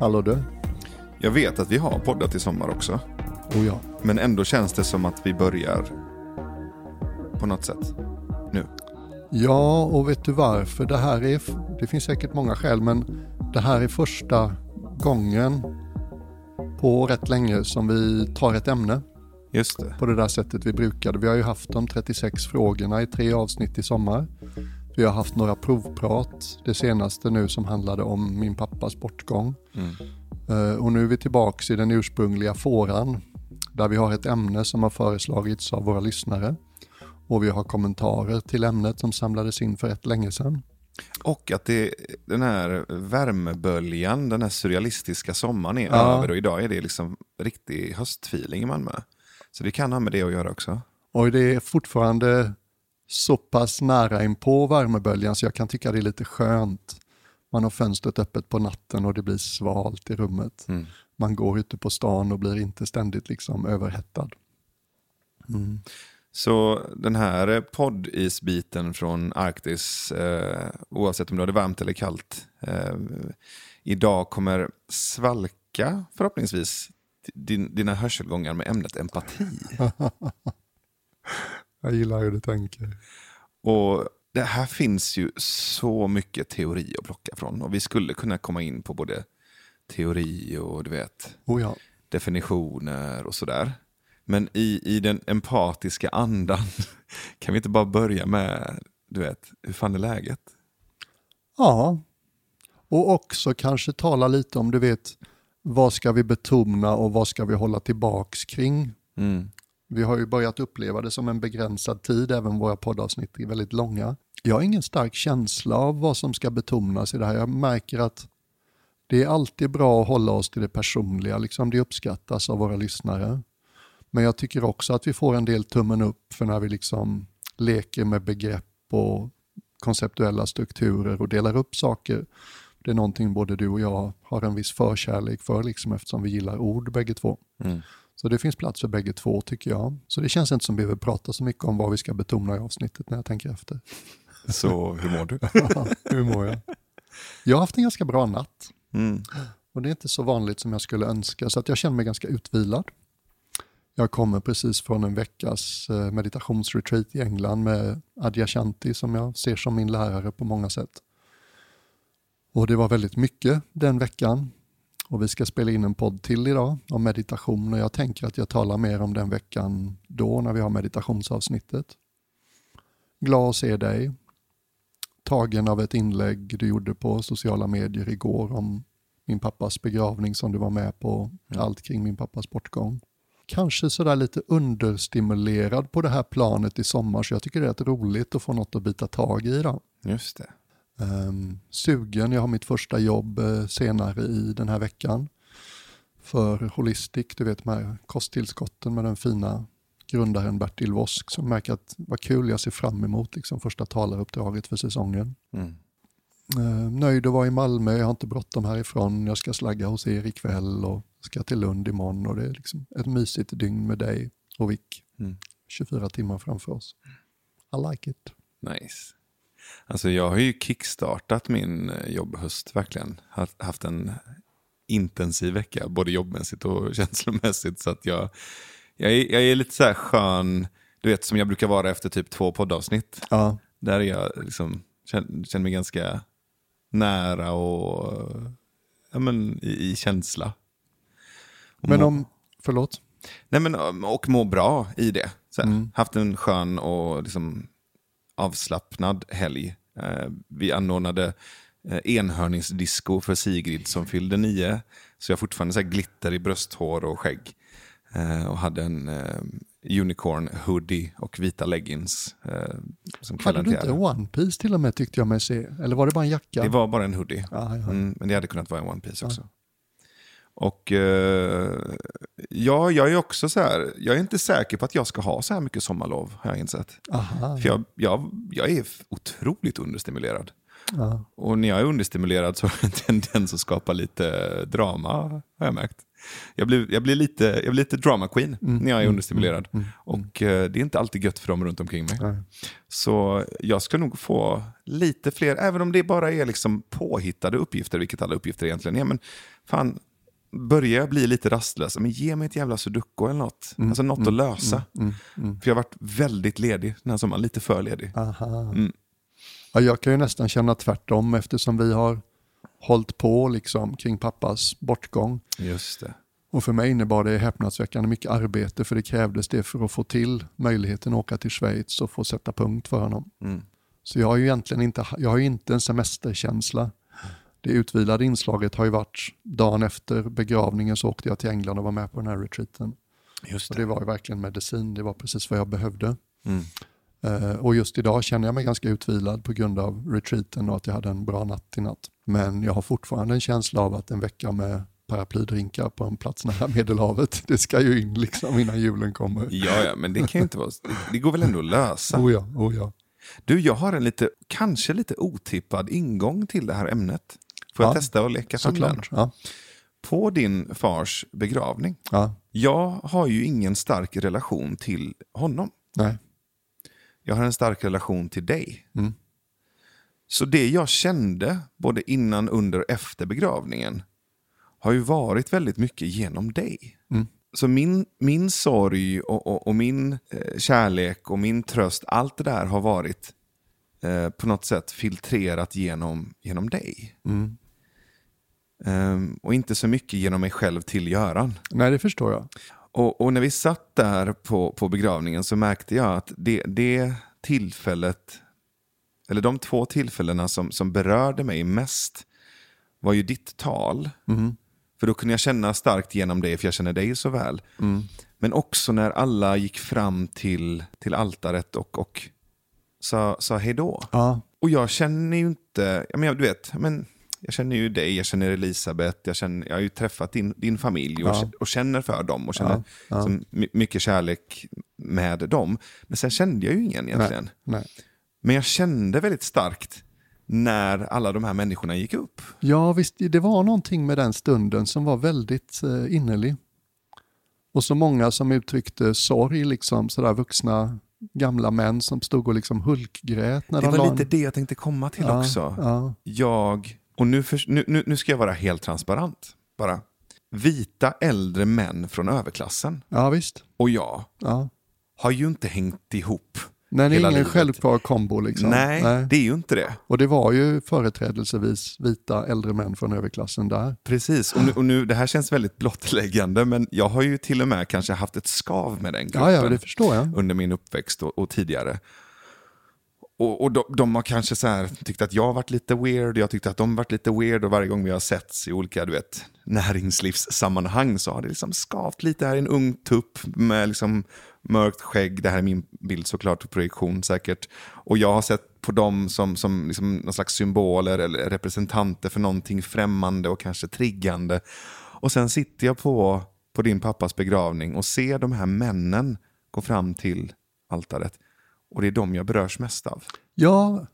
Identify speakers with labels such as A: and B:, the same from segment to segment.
A: Hallå du.
B: Jag vet att vi har poddat i sommar också.
A: Oh ja.
B: Men ändå känns det som att vi börjar på något sätt nu.
A: Ja, och vet du varför? Det här är, det finns säkert många skäl, men det här är första gången på rätt länge som vi tar ett ämne
B: Just det.
A: på det där sättet vi brukade. Vi har ju haft de 36 frågorna i tre avsnitt i sommar. Vi har haft några provprat, det senaste nu som handlade om min pappas bortgång.
B: Mm.
A: Eh, Och nu är vi tillbaks i den ursprungliga fåran där vi har ett ämne som har föreslagits av våra lyssnare och vi har kommentarer till ämnet som samlades in för rätt länge sedan.
B: Och att det, den här värmeböljan, den här surrealistiska sommaren är
A: Ja.
B: över och idag är det liksom riktig höstfeeling i Malmö. Så det kan ha med det att göra också.
A: Och det är fortfarande så pass nära in på värmeböljan så jag kan tycka det är lite skönt. Man har fönstret öppet på natten och det blir svalt i rummet.
B: Mm.
A: Man går ute på stan och blir inte ständigt liksom överhettad. Mm.
B: Så den här poddisbiten från Arktis, eh, oavsett om du har det varmt eller kallt, eh, idag kommer svalka förhoppningsvis din, dina hörselgångar med ämnet empati.
A: Jag gillar hur du tänker.
B: Och det här finns ju så mycket teori att plocka från och vi skulle kunna komma in på både teori och du vet
A: Oh ja.
B: definitioner och sådär. Men i, i den empatiska andan kan vi inte bara börja med, du vet, hur fan är läget?
A: Ja, och också kanske tala lite om, du vet, vad ska vi betona och vad ska vi hålla tillbaks kring?
B: Mm.
A: Vi har ju börjat uppleva det som en begränsad tid, även våra poddavsnitt är väldigt långa. Jag har ingen stark känsla av vad som ska betonas i det här. Jag märker att det är alltid bra att hålla oss till det personliga, liksom det uppskattas av våra lyssnare. Men jag tycker också att vi får en del tummen upp för när vi liksom leker med begrepp och konceptuella strukturer och delar upp saker. Det är någonting både du och jag har en viss förkärlek för liksom eftersom vi gillar ord bägge två.
B: Mm.
A: Så det finns plats för bägge två tycker jag. Så det känns inte som vi behöver prata så mycket om vad vi ska betona i avsnittet när jag tänker efter.
B: Så hur mår du?
A: Hur mår jag? Jag har haft en ganska bra natt
B: Mm.
A: och det är inte så vanligt som jag skulle önska så att jag känner mig ganska utvilad. Jag kommer precis från en veckas eh, meditationsretreat i England med Adyashanti som jag ser som min lärare på många sätt. Och det var väldigt mycket den veckan. Och vi ska spela in en podd till idag om meditation och jag tänker att jag talar mer om den veckan då när vi har meditationsavsnittet. Glad att se dig. Tagen av ett inlägg du gjorde på sociala medier igår om min pappas begravning som du var med på.
B: Mm.
A: Allt kring min pappas bortgång. Kanske sådär lite understimulerad på det här planet i sommar så jag tycker det är rätt roligt att få något att bita tag i idag.
B: Just det.
A: Um, sugen, jag har mitt första jobb eh, senare i den här veckan för Holistic, du vet de här kosttillskotten med den fina grundaren Bertil Wosk som märker att vad kul jag ser fram emot liksom första talaruppdraget för säsongen.
B: Mm.
A: Eh, nöjd att vara i Malmö, jag har inte bråttom härifrån, jag ska slagga hos er ikväll och ska till Lund imorgon och det är liksom ett mysigt dygn med dig och Vic.
B: Mm.
A: 24 timmar framför oss. I like it.
B: Nice. Alltså jag har ju kickstartat min eh, jobbhöst verkligen. Haft- Haft en intensiv vecka, både jobbmässigt och känslomässigt. Så att jag, jag, är, jag är lite så här skön, du vet som jag brukar vara efter typ två poddavsnitt.
A: Ja,
B: Där är jag liksom, känner, känner mig ganska nära och ja, men, i, i känsla. Och
A: men
B: må-
A: om, förlåt?
B: Nej, men, och må bra i det. Så här,
A: Mm.
B: Haft en skön och liksom avslappnad helg. Eh, vi anordnade eh, enhörningsdisco för Sigrid som fyllde nio. Så jag har fortfarande så glitter i brösthår och skägg. Eh, och hade en unicorn hoodie och vita leggings. Som
A: Hade du inte. One Piece till och med tyckte jag mig se? Eller var det bara en jacka?
B: Det var bara en hoodie.
A: Ja, ja.
B: Mm, men det hade kunnat vara en One Piece också. Och eh, ja, jag är också så här, jag är inte säker på att jag ska ha så här mycket sommarlov, har jag insett.
A: Aha.
B: För jag, jag, jag är otroligt understimulerad.
A: Ja.
B: Och när jag är understimulerad så har jag en tendens att skapa lite drama, har jag märkt. Jag blir, jag blir, lite, jag blir lite drama queen när jag är understimulerad. Och eh, det är inte alltid gött för dem runt omkring mig.
A: Nej.
B: Så jag ska nog få lite fler, även om det bara är liksom påhittade uppgifter, vilket alla uppgifter egentligen är. Men fan, börjar jag bli lite rastlös, men ge mig ett jävla sudoku eller något. Alltså något att lösa. För jag har varit väldigt ledig den här sommaren, lite för ledig. Mm.
A: Ja, jag kan ju nästan känna tvärtom eftersom vi har hållit på liksom kring pappas bortgång.
B: Just det.
A: Och för mig innebar det häpnadsväckande mycket arbete för det krävdes det för att få till möjligheten att åka till Schweiz och få sätta punkt för honom.
B: Mm.
A: Så jag har ju egentligen inte, jag har inte en semesterkänsla. Det utvilade inslaget har ju varit dagen efter begravningen så åkte jag till England och var med på den här retreaten.
B: Just
A: Och
B: det.
A: det var ju verkligen medicin, det var precis vad jag behövde.
B: Mm.
A: Eh, och just idag känner jag mig ganska utvilad på grund av retreaten och att jag hade en bra natt i natt. Men jag har fortfarande en känsla av att en vecka med paraplydrinkar på en plats nära Medelhavet, det ska ju in liksom innan julen kommer.
B: Ja, ja, men det kan inte vara... Det går väl ändå att lösa?
A: Oh ja, oh ja.
B: Du, jag har en lite, kanske lite otippad ingång till det här ämnet. Får jag
A: Ja,
B: testa att leka fram den? På din fars begravning.
A: Ja.
B: Jag har ju ingen stark relation till honom.
A: Nej.
B: Jag har en stark relation till dig.
A: Mm.
B: Så det jag kände, både innan, under och efter begravningen, har ju varit väldigt mycket genom dig.
A: Mm.
B: Så min, min sorg och, och, och min eh, kärlek och min tröst, allt det där har varit eh, på något sätt filtrerat genom, genom dig.
A: Mm.
B: Ehm, och inte så mycket genom mig själv till Göran.
A: Nej, det förstår jag.
B: Och, och när vi satt där på, på begravningen så märkte jag att det, det tillfället, eller de två tillfällena som, som berörde mig mest var ju ditt tal.
A: Mm.
B: För då kunde jag känna starkt genom dig, för jag känner dig så väl.
A: Mm.
B: Men också när alla gick fram till, till altaret och, och sa, sa hej då.
A: Ja.
B: Och jag känner ju inte, jag menar, du vet, men jag känner ju dig, jag känner Elisabeth, jag, känner, jag har ju träffat din, din familj och,
A: Ja.
B: och känner för dem och känner
A: Ja,
B: som my- mycket kärlek med dem. Men sen kände jag ju ingen egentligen.
A: Nej.
B: Men jag kände väldigt starkt när alla de här människorna gick upp.
A: Ja, visst, det var någonting med den stunden som var väldigt eh, innerlig. Och så många som uttryckte sorg, liksom sådär vuxna gamla män som stod och liksom hulkgrät när
B: Det
A: de
B: var lite
A: en...
B: det jag tänkte komma till
A: ja,
B: också.
A: Ja,
B: Jag, och nu, för, nu, nu, nu ska jag vara helt transparent bara. Vita äldre män från överklassen
A: ja, visst.
B: och jag
A: Ja.
B: har ju inte hängt ihop.
A: Nej, det är ingen
B: livet.
A: självklar kombo. Liksom.
B: Nej, det är ju inte det.
A: Och det var ju företrädelsevis vita äldre män från överklassen där.
B: Precis, och nu, och nu, det här känns väldigt blottläggande, men jag har ju till och med kanske haft ett skav med den gruppen
A: Ja, ja, det förstår jag.
B: under min uppväxt och, och tidigare. Och, och de, de har kanske så här, tyckt att jag har varit lite weird, jag tyckte att de har varit lite weird och varje gång vi har setts i olika du vet, näringslivssammanhang så har det liksom skavt lite här, en ung tupp med liksom mörkt skägg, det här är min bild såklart, och projektion säkert. Och jag har sett på dem som, som liksom någon slags symboler eller representanter för någonting främmande och kanske triggande. Och sen sitter jag på, på din pappas begravning och ser de här männen gå fram till altaret. Och det är de jag berörs mest av.
A: Ja,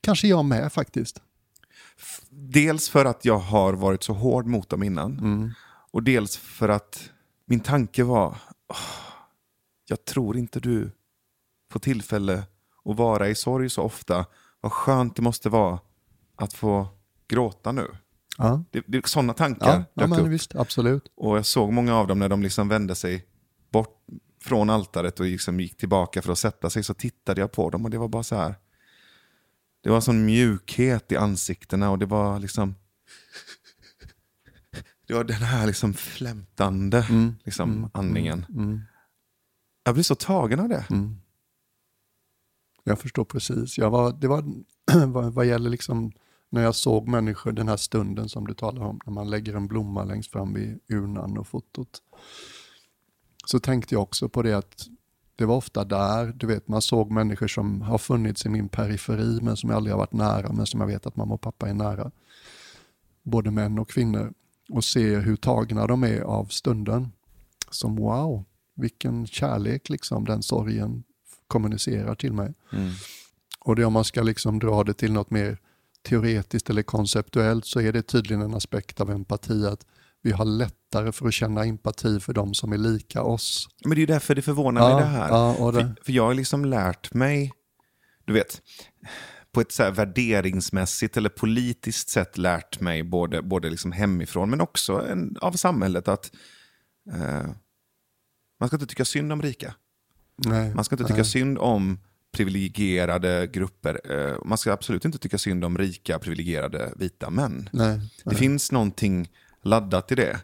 A: kanske jag med faktiskt.
B: Dels för att jag har varit så hård mot dem innan. Och dels för att min tanke var, "Åh, jag tror inte du får tillfälle att vara i sorg så ofta. Vad skönt det måste vara att få gråta nu.
A: Ja,
B: Det, det, sådana tankar
A: ja, ja
B: dök
A: men
B: upp.
A: visst, absolut.
B: Och jag såg många av dem när de liksom vände sig bort från altaret och liksom gick tillbaka för att sätta sig. Så tittade jag på dem och det var bara så här. Det var sån mjukhet i ansiktena och det var liksom... Det var den här liksom flämtande liksom, andningen.
A: Mm.
B: Jag blev så tagen av det.
A: Mm. Jag förstår precis. Jag var, det var vad, vad gäller liksom när jag såg människor den här stunden som du talar om, när man lägger en blomma längst fram vid urnan och fotot. Så tänkte jag också på det att det var ofta där, du vet man såg människor som har funnits i min periferi men som jag aldrig har varit nära men som jag vet att mamma och pappa är nära. Både män och kvinnor. Och ser hur tagna de är av stunden. Som wow, vilken kärlek liksom den sorgen kommunicerar till mig.
B: Mm.
A: Och det om man ska liksom dra det till något mer teoretiskt eller konceptuellt så är det tydligen en aspekt av empati att vi har lättare för att känna empati för de som är lika oss.
B: Men det är ju därför det förvånar mig
A: Ja,
B: det här.
A: ja, det-
B: För, för jag har liksom lärt mig, du vet, på ett så här värderingsmässigt eller politiskt sätt lärt mig både, både liksom hemifrån men också en, av samhället att eh, man ska inte tycka synd om rika.
A: Nej,
B: Man ska inte tycka synd om privilegierade grupper. Eh, man ska absolut inte tycka synd om rika privilegierade vita män.
A: nej,
B: Det finns någonting laddat i det.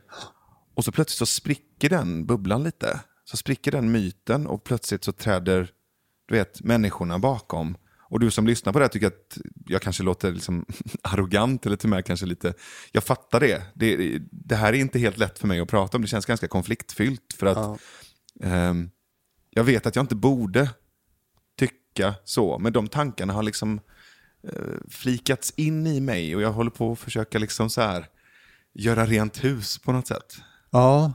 B: Och så plötsligt så spricker den bubblan lite. Så spricker den myten och plötsligt så träder du vet, människorna bakom. Och du som lyssnar på det här tycker att jag kanske låter liksom arrogant eller till och med kanske lite... Jag fattar det. det. Det här är inte helt lätt för mig att prata om. Det känns ganska konfliktfyllt. För att
A: Ja.
B: ehm, jag vet att jag inte borde tycka så. Men de tankarna har liksom eh, flikats in i mig och jag håller på att försöka liksom så här göra rent hus på något sätt.
A: Ja,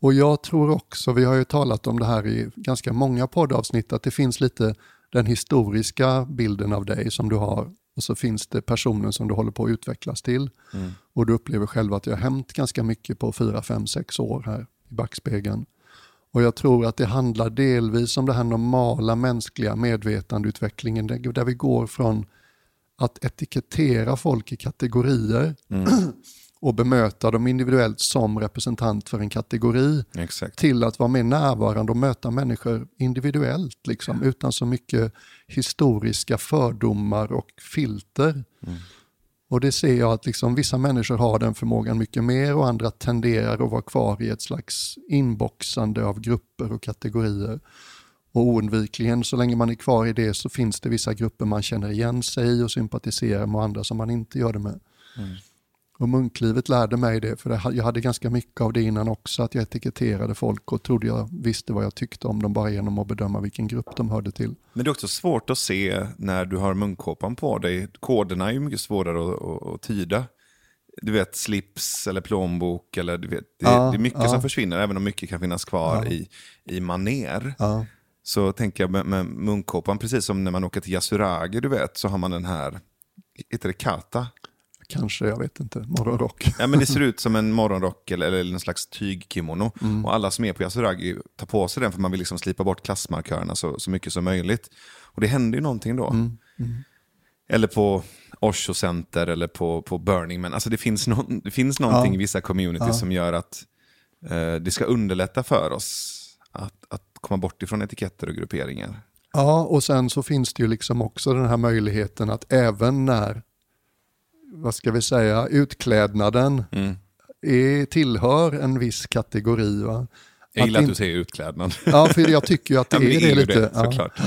A: och jag tror också, vi har ju talat om det här i ganska många poddavsnitt, att det finns lite den historiska bilden av dig som du har och så finns det personen som du håller på att utvecklas till. Och du upplever själv att det har hänt ganska mycket på 4, 5, 6 år här i backspegeln. Och jag tror att det handlar delvis om den här normala mänskliga medvetandeutvecklingen där vi går från att etikettera folk i kategorier och bemöta dem individuellt som representant för en kategori
B: Exakt.
A: till att vara mer närvarande och möta människor individuellt liksom, utan så mycket historiska fördomar och filter. Och det ser jag att liksom, vissa människor har den förmågan mycket mer och andra tenderar att vara kvar i ett slags inboxande av grupper och kategorier. Och oundvikligen, så länge man är kvar i det så finns det vissa grupper man känner igen sig i och sympatiserar med och andra som man inte gör det med. Och munklivet lärde mig det, för jag hade ganska mycket av det innan också, att jag etiketterade folk och trodde jag visste vad jag tyckte om dem bara genom att bedöma vilken grupp de hörde till.
B: Men det är också svårt att se när du har munkåpan på dig. Koderna är ju mycket svårare att, att, att tyda. Du vet slips eller plånbok. Eller, du vet, det,
A: Ja,
B: det är mycket
A: ja.
B: som försvinner, även om mycket kan finnas kvar i, i maner.
A: Ja,
B: Så tänker jag med, med munkåpan, precis som när man åker till Yasuragi, du vet, så har man den här, heter det kata?
A: Kanske, jag vet inte, morgonrock.
B: Ja, men det ser ut som en morgonrock eller, eller en slags tygkimono. Och alla som är på Yasuragi tar på sig den för man vill liksom slipa bort klassmarkörerna så, så mycket som möjligt. Och det händer ju någonting då. Eller på Osho Center eller på, på Burning Man. Alltså det finns, någon, det finns någonting
A: Ja.
B: i vissa communities som gör att eh, det ska underlätta för oss att, att komma bort ifrån etiketter och grupperingar.
A: Ja, och sen så finns det ju liksom också den här möjligheten att även när, vad ska vi säga, utklädnaden
B: Mm.
A: är, tillhör en viss kategori. Va?
B: Jag gillar att,
A: in-
B: du säger utklädnad.
A: Ja, för jag tycker ju att det,
B: Ja, men
A: är det lite. ja.
B: såklart.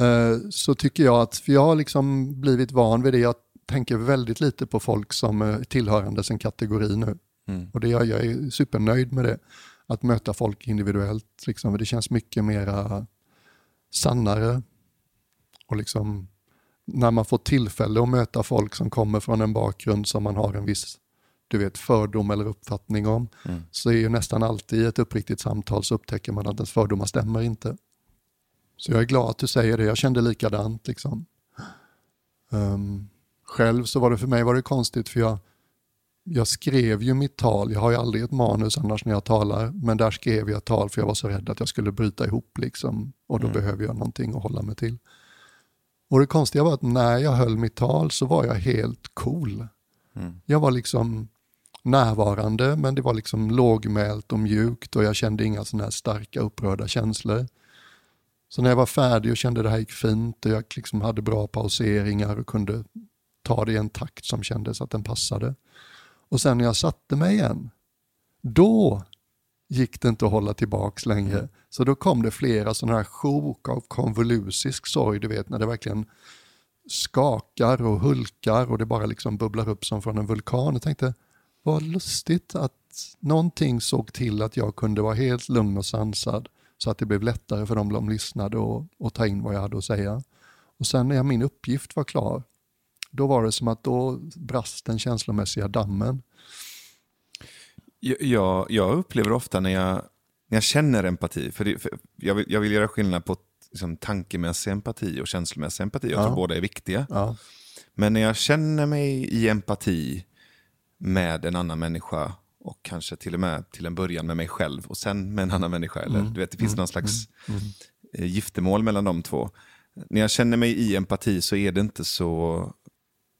A: Eh, så tycker jag att, för jag har liksom blivit van vid det, jag tänker väldigt lite på folk som är tillhörandes en kategori nu.
B: Mm.
A: Och det, jag, jag är supernöjd med det. Att möta folk individuellt, liksom, det känns mycket mera sannare. Och liksom, när man får tillfälle att möta folk som kommer från en bakgrund som man har en viss du vet, fördom eller uppfattning om,
B: Mm.
A: så är ju nästan alltid i ett uppriktigt samtal så upptäcker man att ens fördomar stämmer inte. Så jag är glad att du säger det, jag kände likadant. Liksom. Ehm, själv så var det för mig var det konstigt för jag, jag skrev ju mitt tal, jag har ju aldrig ett manus annars när jag talar, men där skrev jag tal för jag var så rädd att jag skulle bryta ihop liksom, och då behöver jag någonting att hålla mig till. Och det konstiga var att när jag höll mitt tal så var jag helt cool. Jag var liksom närvarande men det var liksom lågmält och mjukt och jag kände inga sådana här starka upprörda känslor. Så när jag var färdig och kände det här gick fint och jag liksom hade bra pauseringar och kunde ta det i en takt som kändes att den passade. Och sen när jag satte mig igen, då gick det inte att hålla tillbaks längre. Så då kom det flera sådana här sjok av konvolusisk sorg, du vet när det verkligen skakar och hulkar och det bara liksom bubblar upp som från en vulkan. Jag tänkte, vad lustigt att någonting såg till att jag kunde vara helt lugn och sansad så att det blev lättare för dem som lyssnade och, och ta in vad jag hade att säga. Och sen när min uppgift var klar, då var det som att då brast den känslomässiga dammen.
B: Jag, jag, jag upplever ofta när jag, när jag känner empati, för, det, för jag, vill, jag vill göra skillnad på liksom, tankemässig empati och känslomässig empati. Jag
A: Ja.
B: tror båda är viktiga.
A: Ja,
B: Men när jag känner mig i empati med en annan människa och kanske till och med till en början med mig själv och sen med en annan människa. Eller,
A: Mm.
B: du vet, det finns någon slags eh, giftermål mellan de två. När jag känner mig i empati så är det inte så,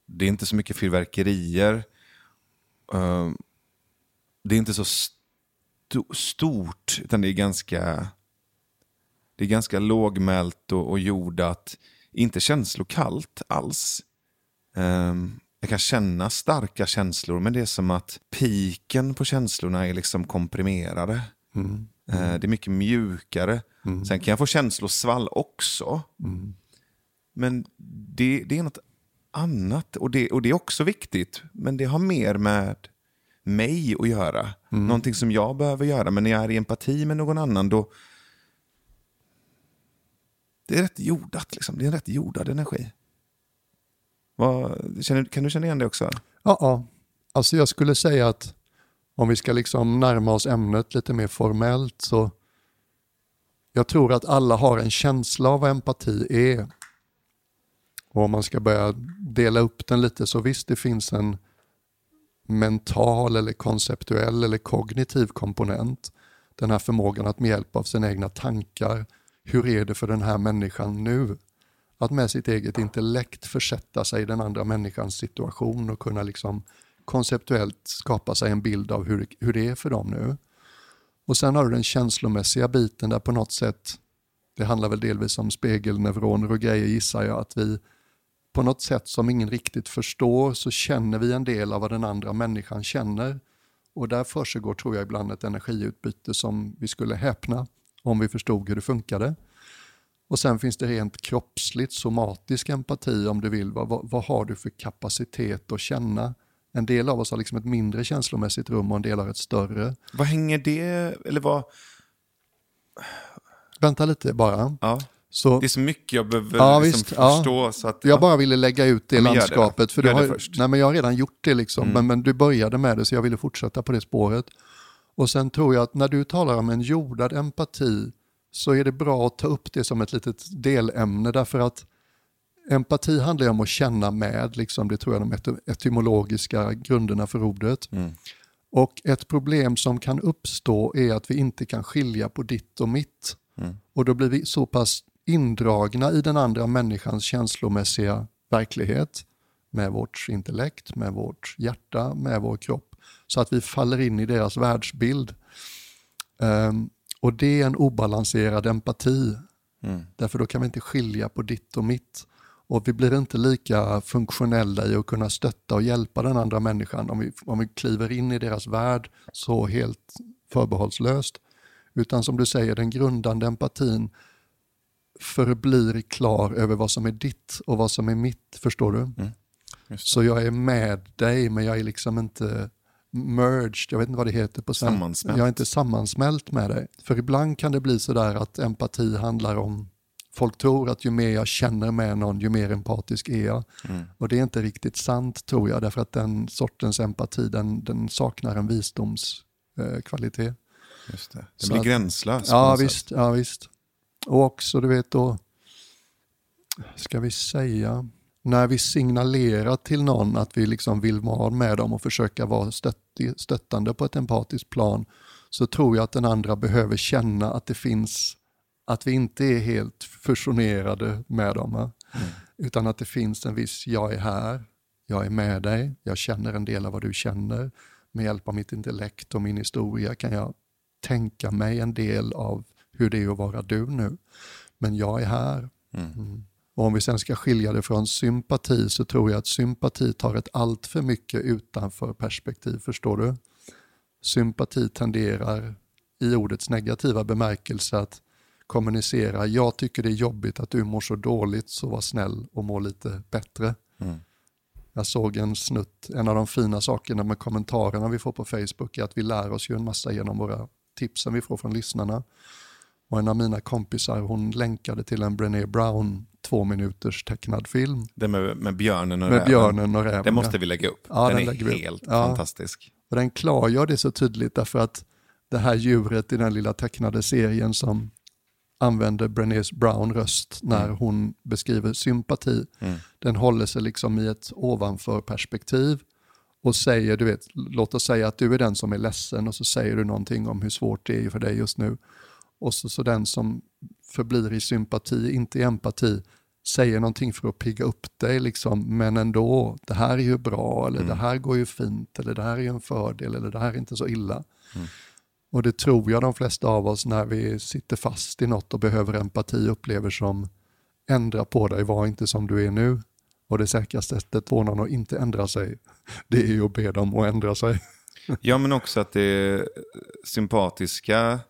B: det är inte så mycket fyrverkerier. Eh, det är inte så stort, utan det är ganska, det är ganska lågmält och, och jordat. Inte känslokallt alls. Ehm, jag kan känna starka känslor, men det är som att piken på känslorna är liksom komprimerade.
A: Mm.
B: Eh, det är mycket mjukare. Sen kan jag få känslosvall också.
A: Mm.
B: Men det, det är något annat. Och det, och det är också viktigt. Men det har mer med mig att göra. Någonting som jag behöver göra. Men när jag är i empati med någon annan då... Det är rätt jordat. Liksom. Det är en rätt jordad energi. Vad, kan du känna igen det också?
A: Ja, ja, alltså jag skulle säga att om vi ska liksom närma oss ämnet lite mer formellt så jag tror att alla har en känsla av vad empati är. Och om man ska börja dela upp den lite så visst det finns en mental eller konceptuell eller kognitiv komponent. Den här förmågan att med hjälp av sina egna tankar, hur är det för den här människan nu? Att med sitt eget intellekt försätta sig i den andra människans situation och kunna liksom konceptuellt skapa sig en bild av hur, hur det är för dem nu. Och sen har du den känslomässiga biten där på något sätt, det handlar väl delvis om spegelneuroner och grejer gissar jag, att vi på något sätt som ingen riktigt förstår så känner vi en del av vad den andra människan känner. Och där försiggår tror jag ibland ett energiutbyte som vi skulle häpna om vi förstod hur det funkade. Och sen finns det rent kroppsligt somatisk empati om du vill. Vad, vad, vad har du för kapacitet att känna? En del av oss har liksom ett mindre känslomässigt rum och en del har ett större.
B: Vad hänger det... Eller vad...
A: Vänta lite bara.
B: Ja.
A: Så
B: Det är så mycket jag behöver
A: Ja,
B: liksom
A: visst, ja.
B: förstå. Så att,
A: jag
B: ja.
A: bara ville lägga ut det
B: Ja, gör det
A: landskapet. för du
B: det
A: har,
B: först.
A: nej, men jag har redan gjort det, liksom,
B: Mm.
A: men, men du började med det så jag ville fortsätta på det spåret. Och sen tror jag att när du talar om en jordad empati så är det bra att ta upp det som ett litet delämne därför att empati handlar ju om att känna med, liksom, det tror jag är de ety- etymologiska grunderna för ordet.
B: Mm.
A: Och ett problem som kan uppstå är att vi inte kan skilja på ditt och mitt.
B: Mm.
A: Och då blir vi så pass indragna i den andra människans känslomässiga verklighet med vårt intellekt, med vårt hjärta, med vår kropp. Så att vi faller in i deras världsbild. Ehm, och det är en obalanserad empati.
B: Mm.
A: Därför då kan vi inte skilja på ditt och mitt. Och vi blir inte lika funktionella i att kunna stötta och hjälpa den andra människan om vi, om vi kliver in i deras värld så helt förbehållslöst. Utan som du säger, den grundande empatin förblir klar över vad som är ditt och vad som är mitt, förstår du?
B: Just
A: Så jag är med dig men jag är liksom inte merged, jag vet inte vad det heter på svenska.
B: Sammansmält.
A: Jag är inte sammansmält med dig. För ibland kan det bli sådär att empati handlar om, folk tror att ju mer jag känner med någon ju mer empatisk är jag.
B: Mm.
A: Och det är inte riktigt sant tror jag därför att den sortens empati den, den saknar en visdomskvalitet. Eh.
B: Just det. det blir gränslöst.
A: Ja visst, ja visst. Och också du vet då, ska vi säga, när vi signalerar till någon att vi liksom vill vara med dem och försöka vara stöttande på ett empatiskt plan så tror jag att den andra behöver känna att det finns, att vi inte är helt fusionerade med dem. va? Utan att det finns en viss, jag är här, jag är med dig, jag känner en del av vad du känner. Med hjälp av mitt intellekt och min historia kan jag tänka mig en del av hur det är att vara du nu. Men jag är här. Mm. Och om vi sen ska skilja det från sympati så tror jag att sympati tar ett allt för mycket utanför perspektiv, förstår du? Sympati tenderar i ordets negativa bemärkelse att kommunicera, jag tycker det är jobbigt att du mår så dåligt så var snäll och må lite bättre.
B: Mm.
A: Jag såg en snutt, en av de fina sakerna med kommentarerna vi får på Facebook är att vi lär oss ju en massa genom våra tipsen vi får från lyssnarna. Och en av mina kompisar hon länkade till en Brené Brown två minuters tecknad film
B: Det med, med björnen och
A: med
B: räven.
A: björnen och räven.
B: Det måste vi lägga upp.
A: Ja,
B: den,
A: den
B: är helt
A: Ja.
B: fantastisk.
A: Och den klargör det så tydligt därför att det här djuret i den lilla tecknade serien som använder Brené Brown röst när
B: Mm.
A: hon beskriver sympati. Den håller sig liksom i ett ovanför perspektiv och säger, du vet, låt oss säga att du är den som är ledsen och så säger du någonting om hur svårt det är för dig just nu. Och så, så den som förblir i sympati, inte i empati, säger någonting för att pigga upp dig, liksom, men ändå, det här är ju bra, eller det här går ju fint, eller det här är ju en fördel, eller det här är inte så illa. Och det tror jag de flesta av oss när vi sitter fast i något och behöver empati upplever som ändra på dig, var inte som du är nu. Och det säkraste sättet på någon att inte ändra sig, det är ju att be dem att ändra sig.
B: Ja, men också att det sympatiska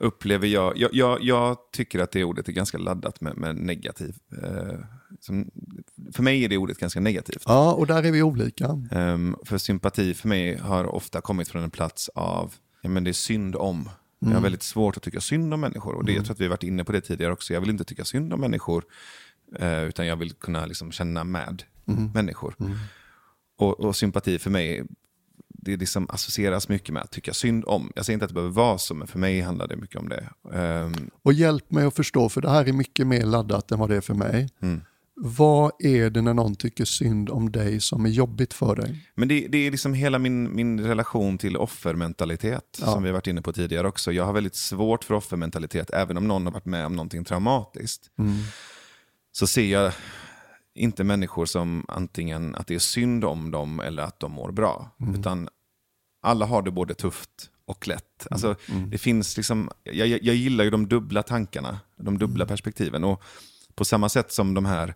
B: upplever jag. Jag, jag, jag tycker att det ordet är ganska laddat med, med negativ. Eh, som, för mig är det ordet ganska negativt.
A: Ja, och där är vi olika.
B: Ehm, för sympati för mig har ofta kommit från en plats av, ja men det är synd om. Jag har väldigt svårt att tycka synd om människor. Och det, Jag tror att vi har varit inne på det tidigare också. Jag vill inte tycka synd om människor. eh, utan jag vill kunna liksom känna med människor. Och, och sympati för mig, det liksom associeras mycket med att tycka synd om. Jag säger inte att det behöver vara så, men för mig handlar det mycket om det. Ehm,
A: Och hjälp mig att förstå, för det här är mycket mer laddat än vad det är för mig.
B: Mm.
A: Vad är det när någon tycker synd om dig som är jobbigt för dig?
B: Men det, det är liksom hela min, min relation till offermentalitet, som vi har varit inne på tidigare också. Jag har väldigt svårt för offermentalitet, även om någon har varit med om någonting traumatiskt. Så ser jag inte människor som antingen att det är synd om dem eller att de mår bra. Utan alla har det både tufft och lätt. Alltså, det finns liksom, jag, jag gillar ju de dubbla tankarna, de dubbla perspektiven. Och på samma sätt som de här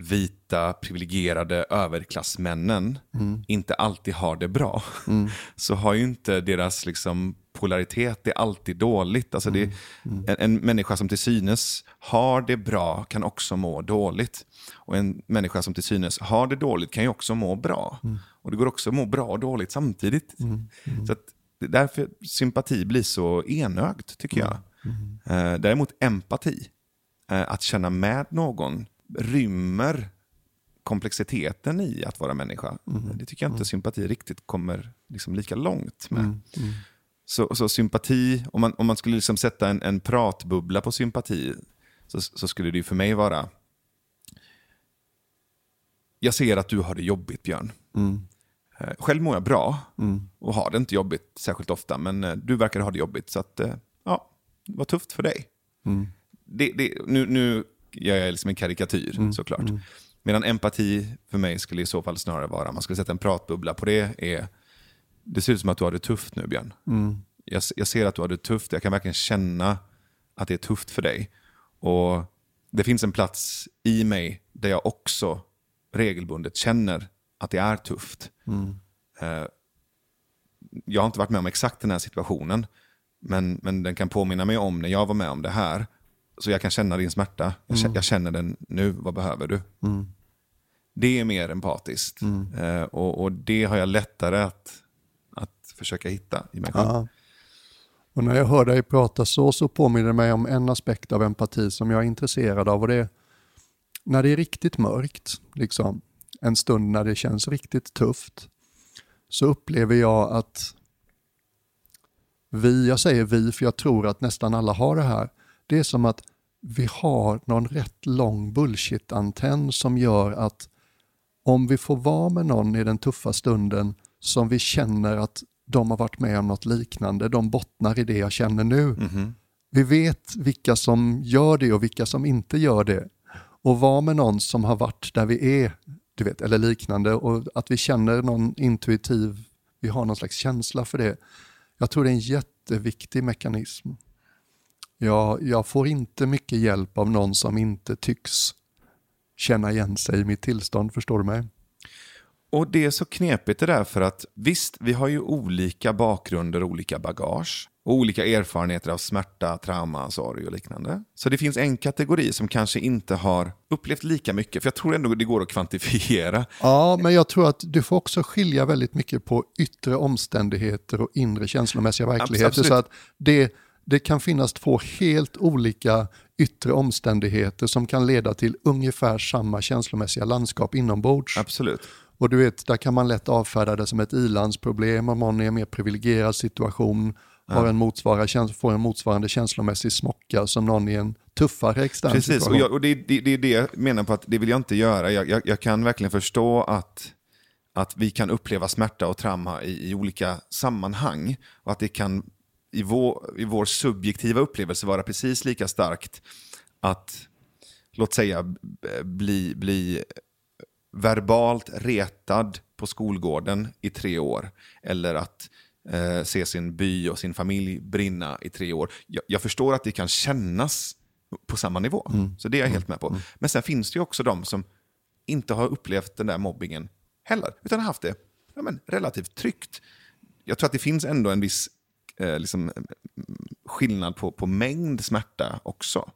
B: vita, privilegierade överklassmännen inte alltid har det bra, så har ju inte deras liksom, polaritet, det är alltid dåligt. Alltså det, en, en människa som till synes har det bra kan också må dåligt. Och en människa som till synes har det dåligt kan ju också må bra. Och det går också att må bra och dåligt samtidigt. Så att det är därför sympati blir så enögt, tycker jag. Eh, däremot empati, eh, att känna med någon, rymmer komplexiteten i att vara människa. Det tycker jag inte sympati riktigt kommer liksom lika långt med. Så, så sympati, om man, om man skulle liksom sätta en, en pratbubbla på sympati, så, så skulle det ju för mig vara... Jag ser att du har det jobbigt, Björn. Eh, Själv mår jag bra och har det inte jobbigt särskilt ofta, men eh, du verkar ha det jobbigt. Så att, eh, ja, det var tufft för dig. Det, det, nu, nu gör jag liksom en karikatyr såklart. Medan empati för mig skulle i så fall snarare vara, man skulle sätta en pratbubbla på det, är det ser ut som att du har det tufft nu Björn. Jag, jag ser att du har det tufft, jag kan verkligen känna att det är tufft för dig. Och det finns en plats i mig där jag också regelbundet känner att det är tufft. Eh, jag har inte varit med om exakt den här situationen, men, men den kan påminna mig om när jag var med om det här. Så jag kan känna din smärta. Jag, kä- jag känner den nu, vad behöver du? Det är mer empatiskt. Eh, och, och det har jag lättare att, att försöka hitta i mig själv.
A: Och när jag hör dig prata så, så påminner det mig om en aspekt av empati som jag är intresserad av. Och det är när det är riktigt mörkt, liksom, en stund när det känns riktigt tufft, så upplever jag att vi, jag säger vi för jag tror att nästan alla har det här, det är som att vi har någon rätt lång bullshit-antenn som gör att om vi får vara med någon i den tuffa stunden som vi känner att de har varit med om något liknande, de bottnar i det jag känner nu. Vi vet vilka som gör det och vilka som inte gör det. Och vara med någon som har varit där vi är, du vet, eller liknande och att vi känner någon intuitiv, vi har någon slags känsla för det. Jag tror det är en jätteviktig mekanism. Jag, jag får inte mycket hjälp av någon som inte tycks känna igen sig i mitt tillstånd, förstår du mig?
B: Och det är så knepigt det där för att visst, vi har ju olika bakgrunder, olika bagage och olika erfarenheter av smärta, trauma, sorg och liknande. Så det finns en kategori som kanske inte har upplevt lika mycket, för jag tror ändå det går att kvantifiera.
A: Ja, men jag tror att du får också skilja väldigt mycket på yttre omständigheter och inre känslomässiga verkligheter.
B: Absolut.
A: Så att det, det kan finnas två helt olika yttre omständigheter som kan leda till ungefär samma känslomässiga landskap inombords.
B: Absolut.
A: Och du vet, där kan man lätt avfärda det som ett ilandsproblem om någon är i en mer privilegierad situation har en motsvarande, får en motsvarande känslomässig smocka som någon i en tuffare extern
B: Precis, och,
A: situation.
B: jag, och det, det, det är det jag menar på att det vill jag inte göra. Jag, jag, jag kan verkligen förstå att, att vi kan uppleva smärta och trauma i, i olika sammanhang. Och att det kan i vår, i vår subjektiva upplevelse vara precis lika starkt att, låt säga, bli, bli verbalt retad på skolgården i tre år. Eller att eh, se sin by och sin familj brinna i tre år. Jag, jag förstår att det kan kännas på samma nivå. Så det är jag helt med på. Men sen finns det ju också de som inte har upplevt den där mobbingen heller. Utan har haft det ja, men, relativt tryggt. Jag tror att det finns ändå en viss eh, liksom, mm, skillnad på, på mängd smärta också.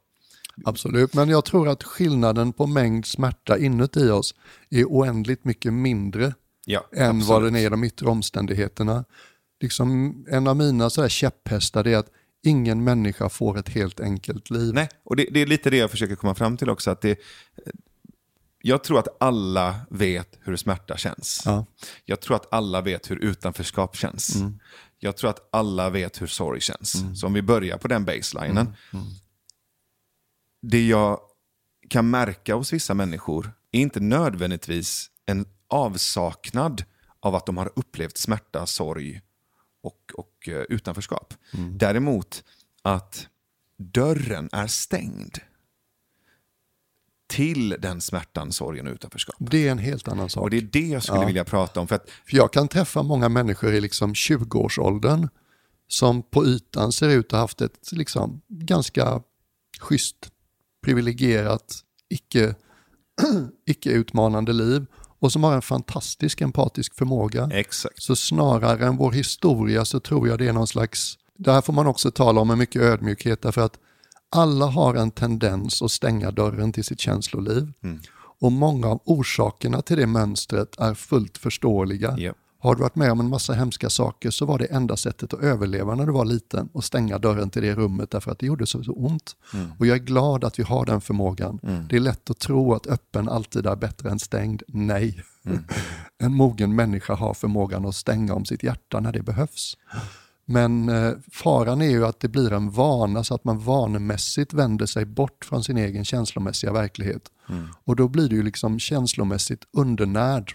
A: Absolut, men jag tror att skillnaden på mängd smärta inuti oss är oändligt mycket mindre
B: Ja,
A: än
B: absolut.
A: vad den är i de yttre omständigheterna. Liksom, en av mina så här käpphästar är att ingen människa får ett helt enkelt liv.
B: Nej, och det, det är lite det jag försöker komma fram till också. Att det, jag tror att alla vet hur smärta känns.
A: Ja.
B: Jag tror att alla vet hur utanförskap känns. Jag tror att alla vet hur sorg känns. Så om vi börjar på den baselinen. Det jag kan märka hos vissa människor är inte nödvändigtvis en avsaknad av att de har upplevt smärta, sorg och, och eh, utanförskap. Däremot att dörren är stängd till den smärtan, sorgen och utanförskap.
A: Det är en helt annan sak.
B: Och det är det jag skulle
A: Ja.
B: vilja prata om. För att,
A: För jag kan träffa många människor i liksom 20-årsåldern som på ytan ser ut att ha haft ett liksom ganska schysst, privilegierat, icke, icke-utmanande liv och som har en fantastisk empatisk förmåga.
B: exakt.
A: Så snarare än vår historia så tror jag det är någon slags, där får man också tala om med mycket ödmjukhet därför att alla har en tendens att stänga dörren till sitt känsloliv. Och många av orsakerna till det mönstret är fullt förståeliga.
B: Ja.
A: Har du varit med om en massa hemska saker så var det enda sättet att överleva när du var liten och stänga dörren till det rummet därför att det gjorde så, så ont. Och jag är glad att vi har den förmågan. Det är lätt att tro att öppen alltid är bättre än stängd. Nej. en mogen människa har förmågan att stänga om sitt hjärta när det behövs. Men eh, faran är ju att det blir en vana så att man vanemässigt vänder sig bort från sin egen känslomässiga verklighet. Och då blir det ju liksom känslomässigt undernärd.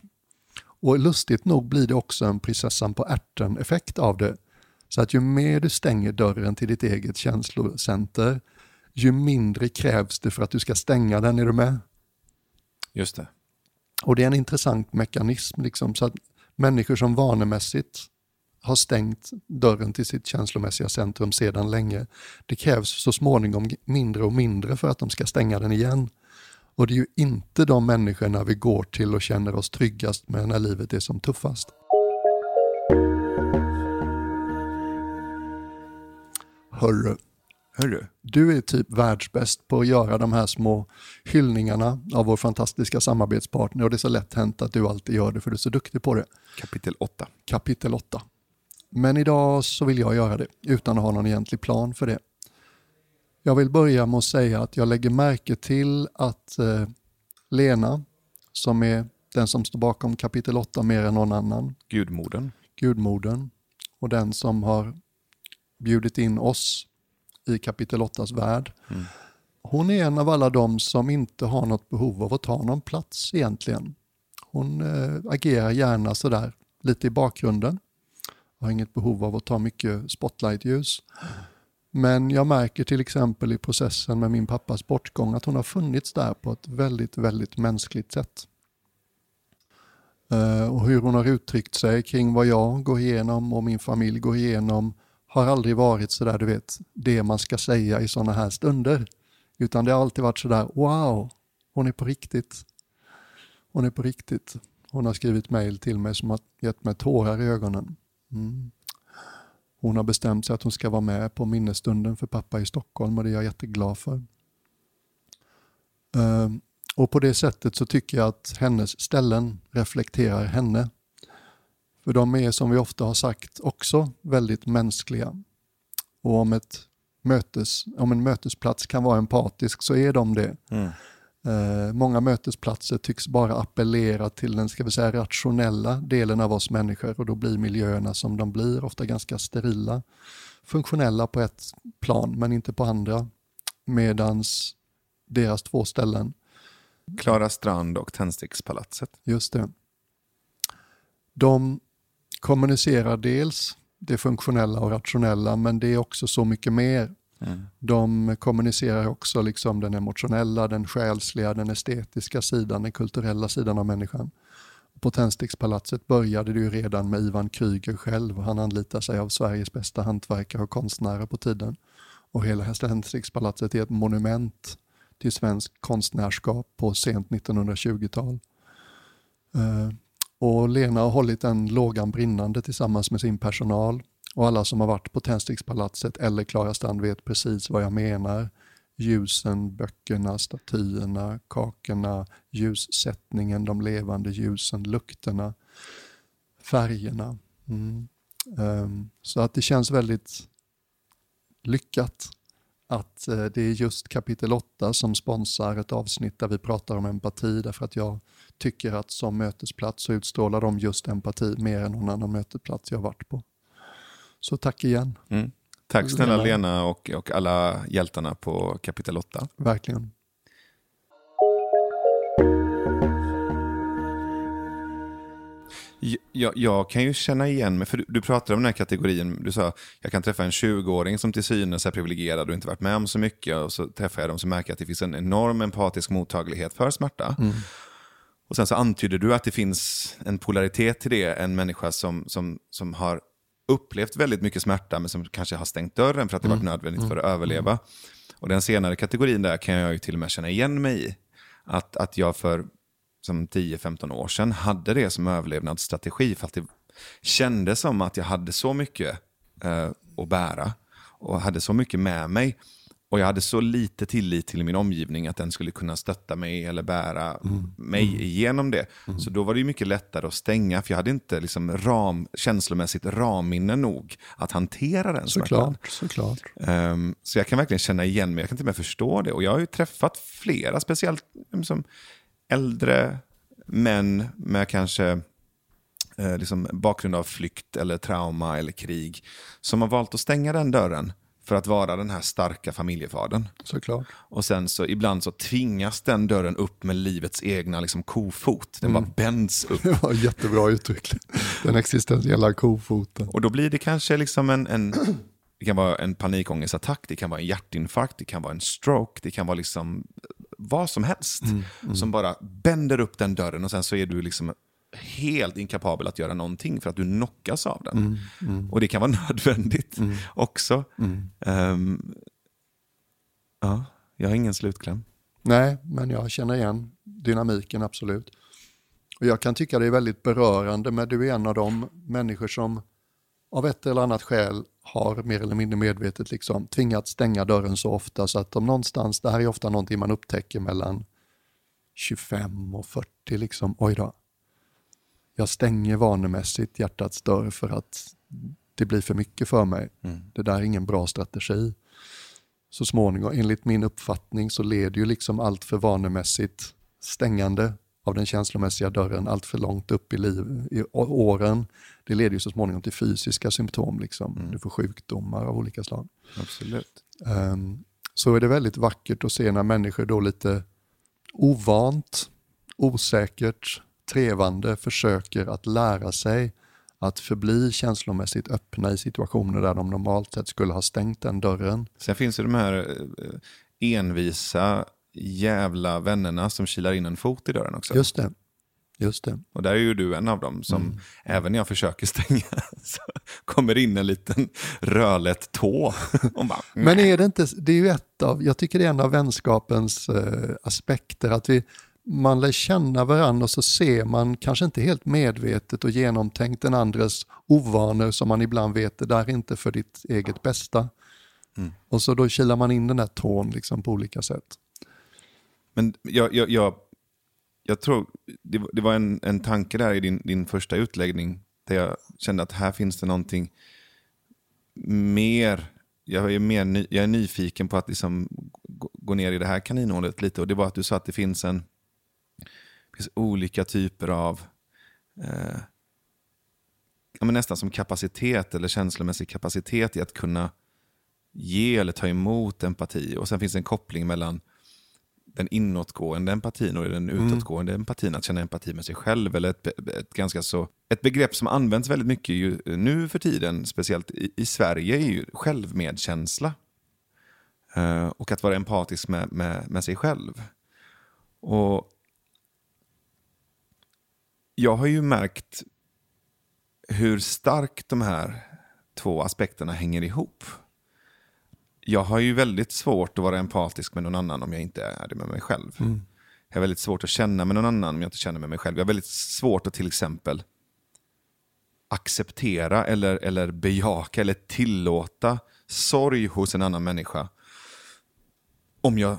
A: Och lustigt nog blir det också en prinsessan på ärten effekt av det. Så att ju mer du stänger dörren till ditt eget känslocenter, ju mindre krävs det för att du ska stänga den, är du med?
B: Just det.
A: Och det är en intressant mekanism, liksom, så att människor som vanemässigt har stängt dörren till sitt känslomässiga centrum sedan länge, det krävs så småningom mindre och mindre för att de ska stänga den igen. Och det är ju inte de människorna vi går till och känner oss tryggast med när livet är som tuffast. Hörru,
B: Hörru.
A: du är typ världsbäst på att göra de här små hyllningarna av vår fantastiska samarbetspartner och det är så lätt hänt att du alltid gör det för du är så duktig på det.
B: Kapitel 8.
A: Kapitel 8. Men idag så vill jag göra det utan att ha någon egentlig plan för det. Jag vill börja med att säga att jag lägger märke till att eh, Lena, som är den som står bakom kapitel 8 mer än någon annan,
B: Gudmodern.
A: gudmodern och den som har bjudit in oss i kapitel 8 värld. Hon är en av alla de som inte har något behov av att ta någon plats egentligen. Hon eh, agerar gärna sådär lite i bakgrunden. Har inget behov av att ta mycket spotlightljus. Men jag märker till exempel i processen med min pappas bortgång att hon har funnits där på ett väldigt, väldigt mänskligt sätt. Eh, och hur hon har uttryckt sig kring vad jag går igenom och min familj går igenom har aldrig varit sådär, du vet, det man ska säga i sådana här stunder. Utan det har alltid varit sådär, wow, hon är på riktigt. Hon är på riktigt. Hon har skrivit mejl till mig som har gett mig tårar i ögonen. Mm. Hon har bestämt sig att hon ska vara med på minnesstunden för pappa i Stockholm och det är jag jätteglad för. Ehm, och på det sättet så tycker jag att hennes ställen reflekterar henne. För de är som vi ofta har sagt också väldigt mänskliga. Och om, ett mötes, om en mötesplats kan vara empatisk så är de det. Mm. Eh, många mötesplatser tycks bara appellera till den ska vi säga, rationella delen av oss människor och då blir miljöerna som de blir, ofta ganska sterila. Funktionella på ett plan men inte på andra. Medans deras två ställen,
B: Klara Strand och Tändstickspalatset.
A: just det. De kommunicerar dels det funktionella och rationella men det är också så mycket mer. Mm. De kommunicerar också liksom den emotionella, den själsliga, den estetiska sidan, den kulturella sidan av människan. På Tändstickspalatset började det ju redan med Ivan Kryger själv. Han anlitar sig av Sveriges bästa hantverkare och konstnärer på tiden. Och hela Tändstickspalatset är ett monument till svensk konstnärskap på sent 1920-tal. Eh, och Lena har hållit den lågan brinnande tillsammans med sin personal. Och alla som har varit på Tändstickspalatset eller Klara Strand vet precis vad jag menar. Ljusen, böckerna, statyerna, kakorna, ljussättningen, de levande ljusen, lukterna, färgerna. Mm. Um, Så att det känns väldigt lyckat att eh, det är just kapitel 8 som sponsrar ett avsnitt där vi pratar om empati därför att jag tycker att som mötesplats så utstrålar de just empati mer än någon annan mötesplats jag har varit på. Så tack igen,
B: Mm. Tack snälla
A: Lena.
B: Lena och, och alla hjältarna på kapitel 8.
A: verkligen.
B: Jag, jag kan ju känna igen mig, för du, du pratade om den här kategorin. Du sa jag kan träffa en 20-åring som till synes är privilegierad och inte varit med om så mycket. Och så träffar jag dem som märker att det finns en enorm empatisk mottaglighet för smärta. Och sen så antyder du att det finns en polaritet till det. En människa som, som, som har upplevt väldigt mycket smärta men som kanske har stängt dörren för att det varit nödvändigt för att överleva. Och den senare kategorin där kan jag ju till och med känna igen mig i. Att, att jag för som 10-15 år sedan hade det som överlevnadsstrategi för att det kändes som att jag hade så mycket eh, att bära och hade så mycket med mig. Och jag hade så lite tillit till min omgivning att den skulle kunna stötta mig eller bära mig igenom det. Så då var det mycket lättare att stänga för jag hade inte liksom ram, känslomässigt ramminne nog att hantera den.
A: Såklart, såklart.
B: Ehm, så jag kan verkligen känna igen mig, jag kan till och med förstå det. Och jag har ju träffat flera, speciellt mm, som äldre män med kanske eh, liksom bakgrund av flykt eller trauma eller krig, som har valt att stänga den dörren för att vara den här starka familjefadern.
A: såklart.
B: Och sen så ibland så tvingas den dörren upp med livets egna liksom, kofot. Den bara bänds upp.
A: Det var jättebra uttryck. Den existentiella kofoten.
B: Och då blir det kanske liksom en, en, det kan vara en panikångestattack, det kan vara en hjärtinfarkt, det kan vara en stroke, det kan vara liksom vad som helst. Som bara bänder upp den dörren och sen så är du liksom helt inkapabel att göra någonting för att du knockas av den. Och det kan vara nödvändigt också. Ehm, ja, jag har ingen slutkläm.
A: Nej, men jag känner igen dynamiken absolut. Och jag kan tycka det är väldigt berörande, men du är en av de människor som av ett eller annat skäl har mer eller mindre medvetet liksom tvingats stänga dörren så ofta så att de någonstans, det här är ofta någonting man upptäcker mellan 25 och 40 liksom, oj då. Jag stänger vanemässigt hjärtats dörr för att det blir för mycket för mig. Det där är ingen bra strategi så småningom, enligt min uppfattning, så leder ju liksom allt för vanemässigt stängande av den känslomässiga dörren allt för långt upp i, liv, i åren. Det leder ju så småningom till fysiska symptom. Liksom. Du får sjukdomar av olika slag.
B: Absolut.
A: Ehm, så är det väldigt vackert att se när människor då lite ovant, osäkert, trevande försöker att lära sig att förbli känslomässigt öppna i situationer där de normalt sett skulle ha stängt den dörren.
B: Sen finns det de här eh, envisa jävla vännerna som kilar in en fot i dörren också.
A: Just det. Just det.
B: Och där är ju du en av dem som, även när jag försöker stänga, så kommer in en liten rödlätt tå. Bara,
A: Men är det inte, det är ju ett av, jag tycker det är en av vänskapens eh, aspekter, att vi, man lär känna varandra och så ser man, kanske inte helt medvetet och genomtänkt den andres ovanor som man ibland vet, det där är inte för ditt eget bästa. Och så då kilar man in den här tån liksom på olika sätt.
B: Men jag, jag, jag, jag tror, det, det var en, en tanke där i din, din första utläggning, där jag kände att här finns det någonting mer, jag är, mer jag är nyfiken på att liksom gå, gå ner i det här kaninhålet lite. Och det var att du sa att det finns en det finns olika typer av eh, ja, men nästan som kapacitet eller känslomässig kapacitet i att kunna ge eller ta emot empati. Och sen finns det en koppling mellan den inåtgående empatin och den utåtgående mm. empatin, att känna empati med sig själv. Eller ett, ett, ganska så, ett begrepp som används väldigt mycket ju, nu för tiden, speciellt i, i Sverige, är ju självmedkänsla. Uh, och att vara empatisk med, med, med sig själv. Och jag har ju märkt hur starkt de här två aspekterna hänger ihop jag har ju väldigt svårt att vara empatisk med någon annan om jag inte är det med mig själv. Mm. Jag har väldigt svårt att känna med någon annan om jag inte känner med mig själv. Jag har väldigt svårt att till exempel acceptera eller, eller bejaka eller tillåta sorg hos en annan människa. Om jag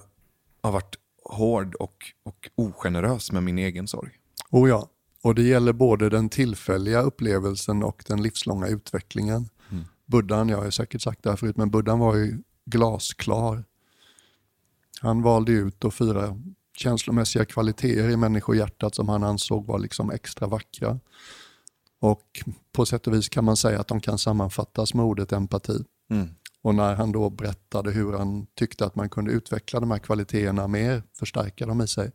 B: har varit hård och, och ogenerös med min egen sorg.
A: Oh ja, och det gäller både den tillfälliga upplevelsen och den livslånga utvecklingen. Mm. Buddhan, jag har säkert sagt det här förut, men Buddhan var ju glasklar. Han valde ut då fyra känslomässiga kvaliteter i människohjärtat som han ansåg var liksom extra vackra. Och på sätt och vis kan man säga att de kan sammanfattas med ordet empati. Mm. Och när han då berättade hur han tyckte att man kunde utveckla de här kvaliteterna mer, förstärka dem i sig,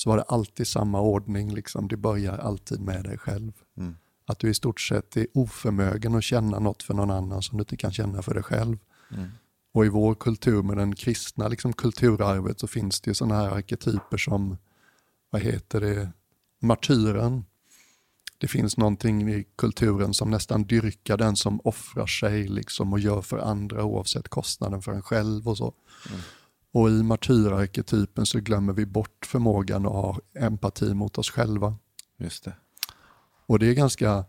A: så var det alltid samma ordning. Liksom. Det börjar alltid med dig själv. Mm. Att du i stort sett är oförmögen att känna något för någon annan som du inte kan känna för dig själv. Mm. Och i vår kultur med den kristna liksom, kulturarvet så finns det sådana här arketyper som, vad heter det, martyren. Det finns någonting i kulturen som nästan dyrkar den som offrar sig liksom, och gör för andra oavsett kostnaden för en själv och så. Mm. Och i martyrarketypen så glömmer vi bort förmågan att ha empati mot oss själva.
B: Just det.
A: Och det är ganska,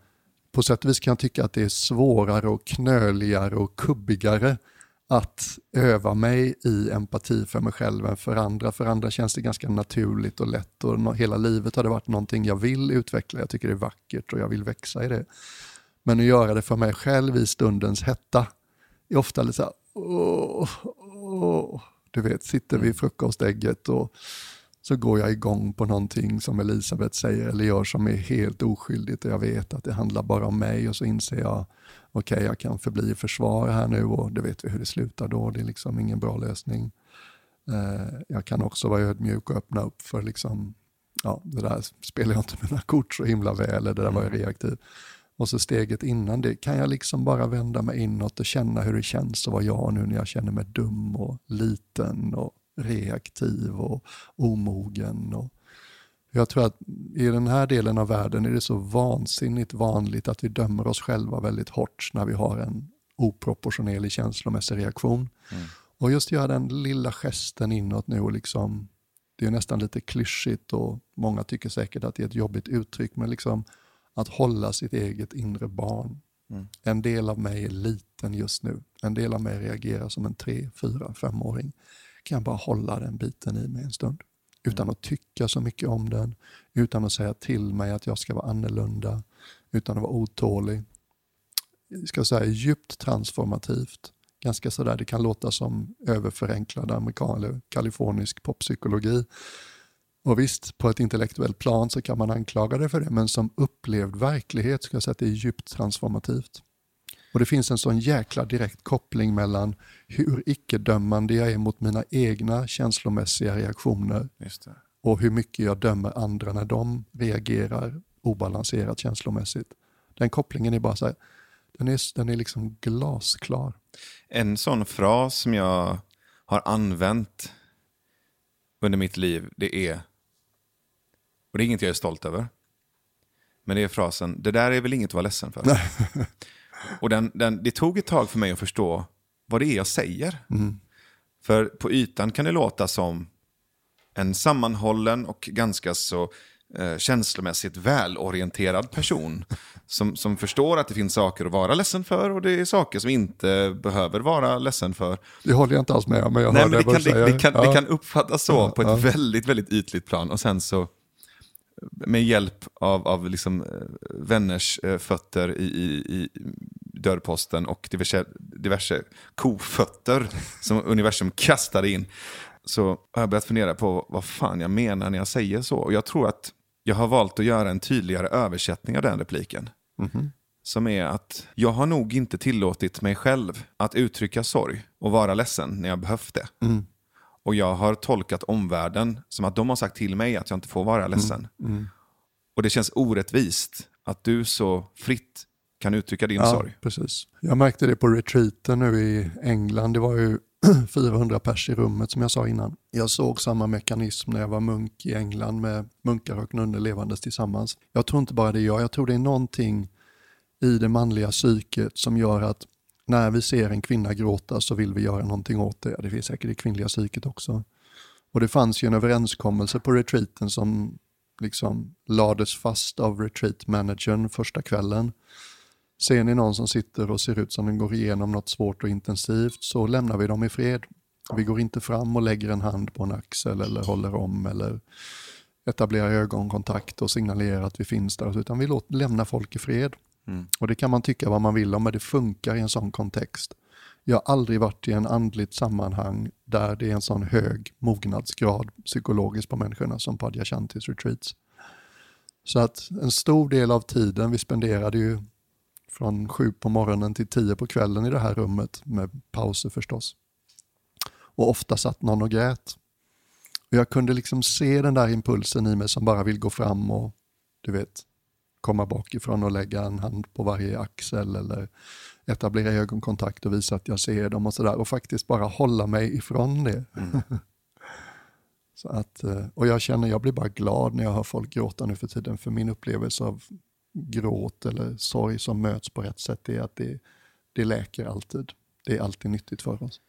A: på sätt och vis kan jag tycka att det är svårare och knöligare och kubbigare att öva mig i empati för mig själv än för andra. För andra känns det ganska naturligt och lätt och hela livet har det varit någonting jag vill utveckla. Jag tycker det är vackert och jag vill växa i det. Men att göra det för mig själv i stundens hetta är ofta lite så här, åh, åh. Du vet, sitter vid frukostägget och så går jag igång på någonting som Elisabeth säger eller gör som är helt oskyldigt och jag vet att det handlar bara om mig och så inser jag okej, okay, jag kan förbli i försvar här nu och det vet vi hur det slutar då. Det är liksom ingen bra lösning. Eh, jag kan också vara ödmjuk och öppna upp för liksom, ja, det där spelar jag inte mina kort så himla väl, eller det där var jag mm. reaktiv. Och så steget innan det, kan jag liksom bara vända mig inåt och känna hur det känns att vara jag nu när jag känner mig dum och liten och reaktiv och omogen. Och jag tror att i den här delen av världen är det så vansinnigt vanligt att vi dömer oss själva väldigt hårt när vi har en oproportionerlig känslomässig reaktion. Mm. Och just göra den lilla gesten inåt nu och liksom, det är nästan lite klyschigt och många tycker säkert att det är ett jobbigt uttryck, men liksom att hålla sitt eget inre barn. Mm. En del av mig är liten just nu. En del av mig reagerar som en tre, fyra, femåring. Kan jag bara hålla den biten i mig en stund? utan att tycka så mycket om den, utan att säga till mig att jag ska vara annorlunda, utan att vara otålig. Jag ska säga djupt transformativt. Ganska sådär, det kan låta som överförenklad amerikan eller kalifornisk poppsykologi. Och visst, på ett intellektuellt plan så kan man anklaga det för det, men som upplevd verklighet ska jag säga att det är djupt transformativt. Och det finns en sån jäkla direkt koppling mellan hur icke-dömande jag är mot mina egna känslomässiga reaktioner och hur mycket jag dömer andra när de reagerar obalanserat känslomässigt. Den kopplingen är bara så här, den är, den är liksom glasklar.
B: En sån fras som jag har använt under mitt liv, det är, och det är inget jag är stolt över, men det är frasen, det där är väl inget att vara ledsen för. Och den, den, det tog ett tag för mig att förstå vad det är jag säger. Mm. För på ytan kan det låta som en sammanhållen och ganska så eh, känslomässigt välorienterad person. Som, som förstår att det finns saker att vara ledsen för och det är saker som inte behöver vara ledsen för.
A: Det håller jag inte alls med om. Men jag
B: Nej, men det, kan, det, det, kan, ja. det kan uppfattas så ja, på ett ja. väldigt, väldigt ytligt plan. Och sen så med hjälp av, av liksom, eh, vänners äh, fötter i, i, i dörrposten och diverse, diverse kofötter som universum kastade in så har jag börjat fundera på vad fan jag menar när jag säger så. Och jag tror att jag har valt att göra en tydligare översättning av den repliken. Som är att jag har nog inte tillåtit mig själv att uttrycka sorg och vara ledsen när jag behövt det. Och jag har tolkat omvärlden som att de har sagt till mig att jag inte får vara ledsen. Och det känns orättvist att du så fritt kan uttrycka din sorg.
A: precis. Jag märkte det på retreaten nu i England. Det var ju 400 pers i rummet som jag sa innan. Jag såg samma mekanism när jag var munk i England med munkar och nunnor levandes tillsammans. Jag tror inte bara det är jag, jag tror det är någonting i det manliga psyket som gör att när vi ser en kvinna gråta så vill vi göra någonting åt det. Det finns säkert i kvinnliga psyket också. Och det fanns ju en överenskommelse på retreaten som liksom lades fast av retreatmanagern första kvällen. Ser ni någon som sitter och ser ut som den går igenom något svårt och intensivt så lämnar vi dem i fred. Vi går inte fram och lägger en hand på en axel eller håller om eller etablerar ögonkontakt och signalerar att vi finns där, utan vi låter, lämnar folk i fred. Mm. Och det kan man tycka vad man vill om, men det funkar i en sån kontext. Jag har aldrig varit i en andligt sammanhang där det är en sån hög mognadsgrad psykologiskt på människorna som på Adyashantis retreats. Så att en stor del av tiden, vi spenderade ju från sju på morgonen till tio på kvällen i det här rummet med pauser förstås. Och ofta satt någon och grät. Och jag kunde liksom se den där impulsen i mig som bara vill gå fram och du vet, komma bakifrån och lägga en hand på varje axel eller etablera ögonkontakt och visa att jag ser dem och sådär och faktiskt bara hålla mig ifrån det. Så att, eh, och jag känner, jag blir bara glad när jag hör folk gråta nu för tiden för min upplevelse av gråt eller sorg som möts på rätt sätt är att det, det läker alltid. Det är alltid nyttigt för oss.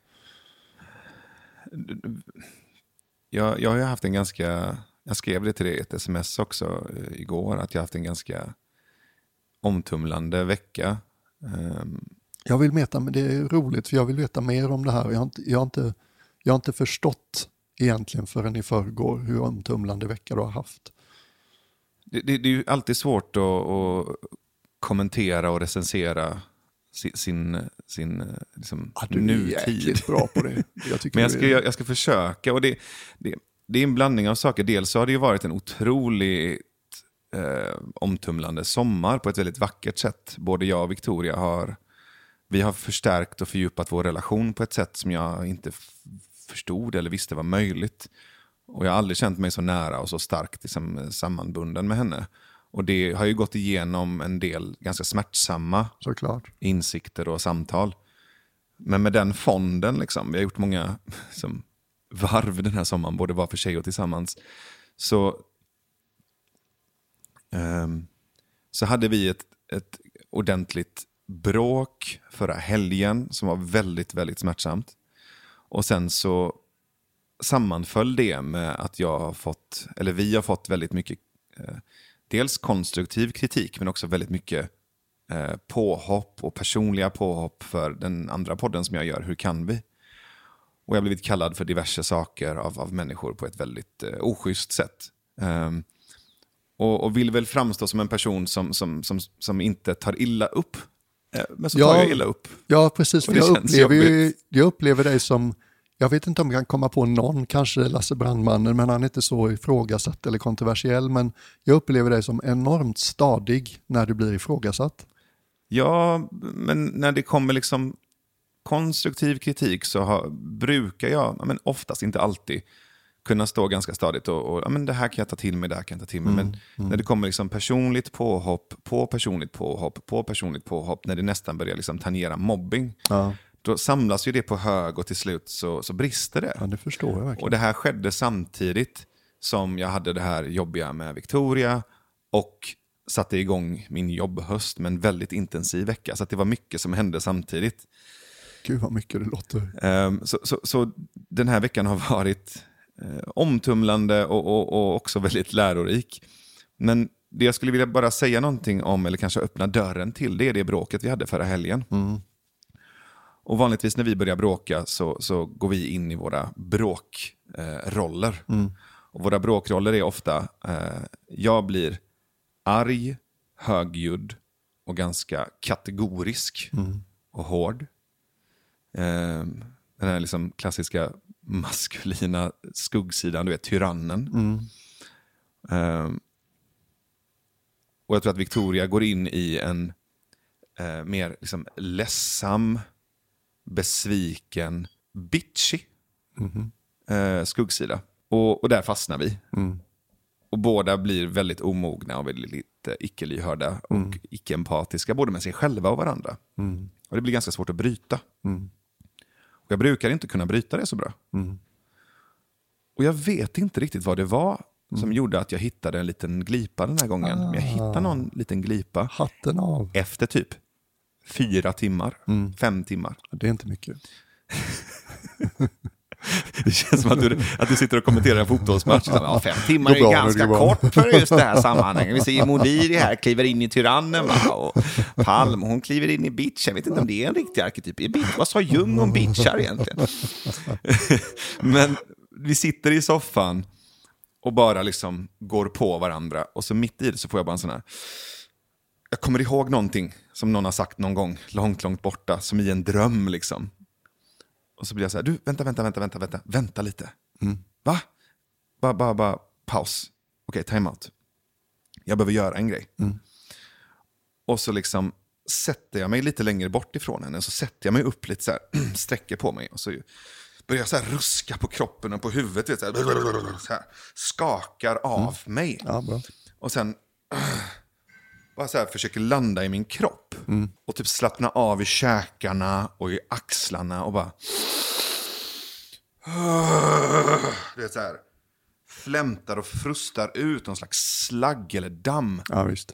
B: Jag, jag har ju haft en ganska, jag skrev det till dig i ett sms också eh, igår, att jag har haft en ganska omtumlande vecka. Ehm,
A: Jag vill veta, men det är roligt för jag vill veta mer om det här. Jag har inte, jag har inte, jag har inte förstått egentligen förrän i förrgår hur omtumlande vecka du har haft.
B: det, det, det är ju alltid svårt att, att kommentera och recensera sin, sin, sin eh, liksom,
A: Ja, du är
B: nutid.
A: jäkligt bra på det. Jag
B: Men jag ska, jag, jag ska försöka. Och det, det, det är en blandning av saker. Dels så har det ju varit en otroligt eh, omtumlande sommar på ett väldigt vackert sätt. Både jag och Victoria har, vi har förstärkt och fördjupat vår relation på ett sätt som jag inte förstod eller visste var möjligt. Och jag har aldrig känt mig så nära och så starkt liksom, sammanbunden med henne. Och det har ju gått igenom en del ganska smärtsamma
A: Såklart.
B: insikter och samtal. Men med den fonden, liksom, vi har gjort många liksom, varv den här sommaren, både var för sig och tillsammans. Så, um, så hade vi ett, ett ordentligt bråk förra helgen som var väldigt, väldigt smärtsamt. Och sen så sammanföll det med att jag har fått, eller vi har fått väldigt mycket, eh, dels konstruktiv kritik men också väldigt mycket eh, påhopp och personliga påhopp för den andra podden som jag gör, Hur kan vi? Och jag har blivit kallad för diverse saker av, av människor på ett väldigt eh, oschysst sätt. Ehm, och, och vill väl framstå som en person som, som, som, som inte tar illa upp. Eh, men så tar
A: Ja.
B: jag illa upp.
A: Ja, precis. Jag, upplever ju, jag upplever dig som, jag vet inte om jag kan komma på någon, kanske Lasse Brandmannen, men han är inte så ifrågasatt eller kontroversiell, men jag upplever dig som enormt stadig när du blir ifrågasatt.
B: Ja, men när det kommer liksom konstruktiv kritik så har, brukar jag, ja, men oftast inte alltid, kunna stå ganska stadigt och, och ja, men det här kan jag ta till mig, det här kan jag ta till mig. men när det kommer liksom personligt påhopp på personligt påhopp på personligt påhopp, när det nästan börjar liksom tangera mobbing,
A: Ja,
B: då samlas ju det på hög och till slut så, så brister det.
A: ja det förstår jag verkligen.
B: Och det här skedde samtidigt som jag hade det här jobbiga med Victoria och satte igång min jobbhöst med en väldigt intensiv vecka. Så det var mycket som hände samtidigt.
A: Gud vad mycket det låter.
B: Ehm, så, så, så den här veckan har varit eh, omtumlande och, och, och också väldigt lärorik. Men det jag skulle vilja bara säga någonting om, eller kanske öppna dörren till, det är det bråket vi hade förra helgen. Och vanligtvis när vi börjar bråka så, så går vi in i våra bråkroller. Eh, och våra bråkroller är ofta, eh, jag blir arg, högljudd och ganska kategorisk och hård. Eh, den här liksom klassiska maskulina skuggsidan, du vet tyrannen.
A: Mm.
B: Ehm, och jag tror att Victoria går in i en eh, mer liksom, ledsam, besviken, bitchy eh, skuggsida. Och, och där fastnar vi.
A: Mm.
B: Och båda blir väldigt omogna och väldigt eh, icke-lyhörda och icke-empatiska, både med sig själva och varandra.
A: Mm.
B: Och det blir ganska svårt att bryta.
A: Mm.
B: Och jag brukar inte kunna bryta det så bra.
A: Mm.
B: Och jag vet inte riktigt vad det var som gjorde att jag hittade en liten glipa den här gången. Men jag hittade någon liten glipa
A: Hatten av.
B: efter typ fyra timmar,
A: Mm.
B: fem timmar.
A: Det är inte mycket.
B: Det känns som att du, att du sitter och kommenterar en fotbollsmatch. Ja, fem timmar är
A: bra,
B: ganska kort för just det här sammanhanget. Vi ser Modiri här, kliver in i tyrannen. Va? Och Palm, hon kliver in i bitch. Jag vet inte om det är en riktig arketyp. Är bitch? Vad sa Jung om bitchar egentligen? Men vi sitter i soffan och bara liksom går på varandra. Och så mitt i det så får jag bara en sån här... Jag kommer ihåg någonting som någon har sagt någon gång, långt, långt borta, som i en dröm liksom. Och så blir jag så här, du, vänta, vänta, vänta, vänta, vänta, vänta lite. Va? Bara, bara, bara paus. Okej, time out. Jag behöver göra en grej. Och så liksom sätter jag mig lite längre bort ifrån henne, så sätter jag mig upp lite så här, sträcker på mig. Och så börjar jag så här ruska på kroppen och på huvudet, vet, så här, så här, skakar av mig.
A: Ja.
B: Och sen bara så här försöker landa i min kropp. Och typ slappna av i käkarna och i axlarna och bara... Du vet så här. Flämtar och frustar ut någon slags slagg eller damm.
A: Ja, visst.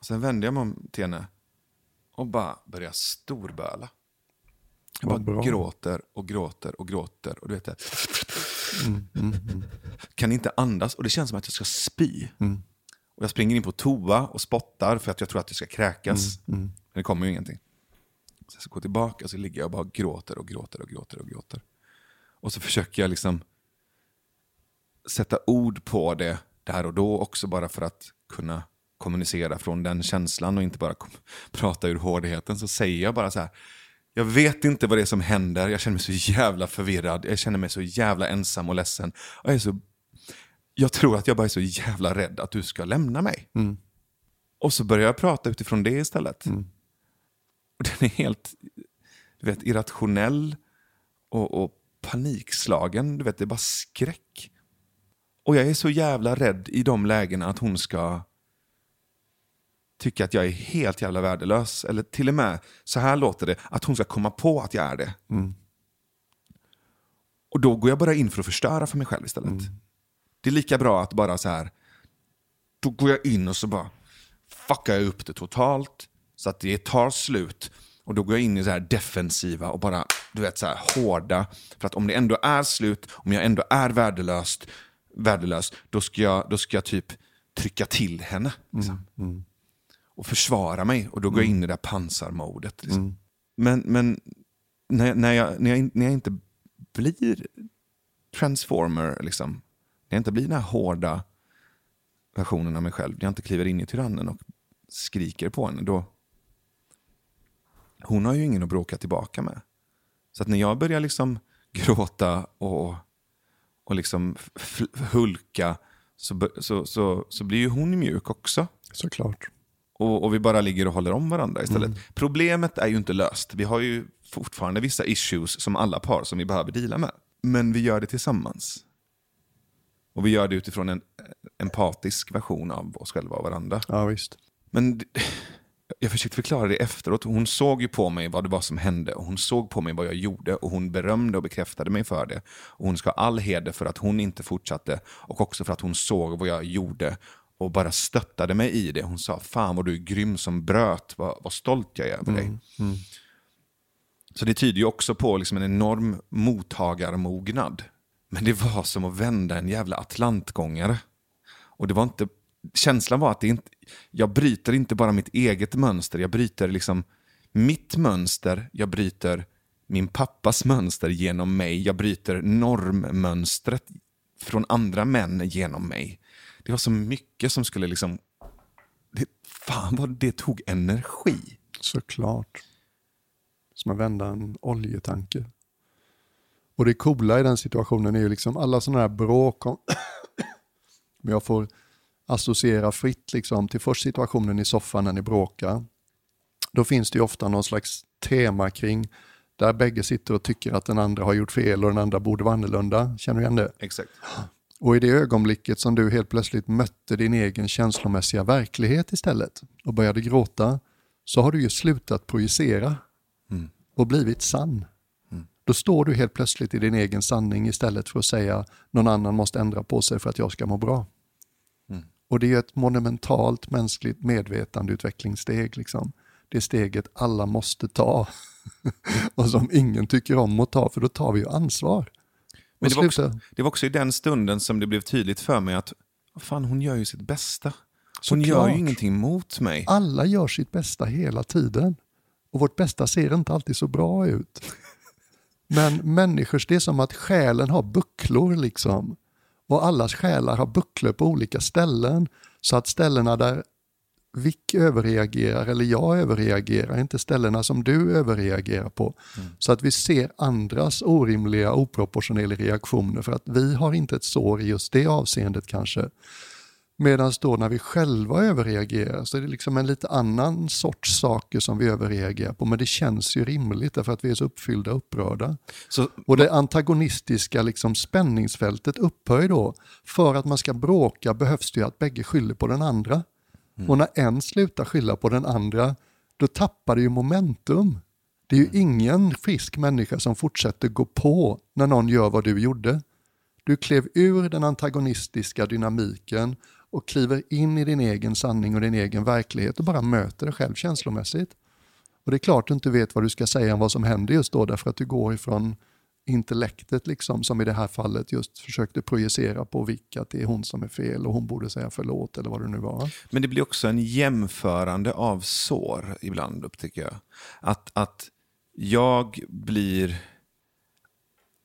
B: Och sen vände jag mig om till henne och bara började storböla. Jag bara
A: bra.
B: gråter och gråter och gråter. Och du vet det. Kan inte andas och det känns som att jag ska spy. Och jag springer in på toa och spottar för att jag tror att jag ska kräkas. Men det kommer ju ingenting. Så jag ska gå tillbaka och så ligger jag och bara gråter och gråter och gråter och gråter. Och så försöker jag liksom sätta ord på det där och då också bara för att kunna kommunicera från den känslan och inte bara prata ur hårdheten. Så säger jag bara så här. Jag vet inte vad det är som händer. Jag känner mig så jävla förvirrad. Jag känner mig så jävla ensam och ledsen. Jag, är så, jag tror att jag bara är så jävla rädd att du ska lämna mig. Och så börjar jag prata utifrån det istället. Och den är helt du vet, irrationell och, och panikslagen. Du vet, det är bara skräck. Och jag är så jävla rädd i de lägena att hon ska tycka att jag är helt jävla värdelös. Eller till och med, så här låter det, att hon ska komma på att jag är det. Och då går jag bara in för att förstöra för mig själv istället. Det är lika bra att bara så här, då går jag in och så bara fuckar jag upp det totalt så att det tar slut. Och då går jag in i så här defensiva och bara, du vet, så här hårda. För att om det ändå är slut, om jag ändå är värdelöst, värdelös, då ska jag, då ska jag typ trycka till henne. Liksom. Och försvara mig. Och då går jag in i det där pansarmodet. Liksom. Men, men när, när, jag, när, jag, när jag inte blir transformer, liksom, jag inte blir den här hårda versionen av mig själv, jag inte kliver in i tyrannen och skriker på henne, då... Hon har ju ingen att bråka tillbaka med. Så att när jag börjar liksom gråta och, och liksom hulka så, så, så, så blir ju hon mjuk också.
A: Såklart.
B: Och, och vi bara ligger och håller om varandra istället. Problemet är ju inte löst. Vi har ju fortfarande vissa issues som alla par som vi behöver dela med. Men vi gör det tillsammans. Och vi gör det utifrån en empatisk version av oss själva och varandra.
A: Ja, visst.
B: Men jag försökte förklara det efteråt. Hon såg ju på mig vad det var som hände och hon såg på mig vad jag gjorde och hon berömde och bekräftade mig för det. Och hon ska ha all heder för att hon inte fortsatte och också för att hon såg vad jag gjorde och bara stöttade mig i det. Hon sa, fan vad du är grym som bröt, vad, vad stolt jag är över dig. Så det tyder ju också på liksom en enorm mottagarmognad. Men det var som att vända en jävla atlantgångare. Och det var inte, känslan var att det inte, jag bryter inte bara mitt eget mönster, jag bryter liksom mitt mönster, jag bryter min pappas mönster genom mig, jag bryter normmönstret från andra män genom mig. Det var så mycket som skulle liksom... Det, fan vad det tog energi.
A: Såklart. Som att vända en oljetanker. Och det coola i den situationen är ju liksom alla sådana här bråk, om men jag får associera fritt liksom till först situationen i soffan när ni bråkar. Då finns det ju ofta någon slags tema kring där bägge sitter och tycker att den andra har gjort fel och den andra borde vara annorlunda. Känner du igen det?
B: Exakt.
A: Och i det ögonblicket som du helt plötsligt mötte din egen känslomässiga verklighet istället och började gråta, så har du ju slutat projicera
B: Mm.
A: och blivit sann. Då står du helt plötsligt i din egen sanning istället för att säga någon annan måste ändra på sig för att jag ska må bra.
B: Mm.
A: Och det är ett monumentalt mänskligt medvetandeutvecklingssteg. Liksom. Det steget alla måste ta och som ingen tycker om att ta, för då tar vi ju ansvar.
B: Men det var, också, det var också i den stunden som det blev tydligt för mig att fan, hon gör ju sitt bästa. Hon
A: Såklart.
B: gör ju ingenting mot mig.
A: Alla gör sitt bästa hela tiden. Och vårt bästa ser inte alltid så bra ut. Men människors, det är som att själen har bucklor liksom. Och allas själar har bucklor på olika ställen. Så att ställena där Vick överreagerar eller jag överreagerar inte ställena som du överreagerar på. Så att vi ser andras orimliga, oproportionerliga reaktioner för att vi har inte ett sår i just det avseendet kanske. Medan då när vi själva överreagerar så är det liksom en lite annan sorts saker som vi överreagerar på. Men det känns ju rimligt därför att vi är så uppfyllda och upprörda.
B: Så,
A: Och det antagonistiska liksom spänningsfältet upphör ju då. För att man ska bråka behövs det ju att bägge skyller på den andra. Och när en slutar skylla på den andra, då tappar det ju momentum. Det är ju ingen frisk människa som fortsätter gå på när någon gör vad du gjorde. Du klev ur den antagonistiska dynamiken och kliver in i din egen sanning och din egen verklighet och bara möter dig själv känslomässigt. Och det är klart du inte vet vad du ska säga om vad som händer just då därför att du går ifrån intellektet liksom som i det här fallet just försökte projicera på Vick att det är hon som är fel och hon borde säga förlåt eller vad det nu var.
B: Men det blir också en jämförande av sår ibland, upptäcker jag. Att, att jag blir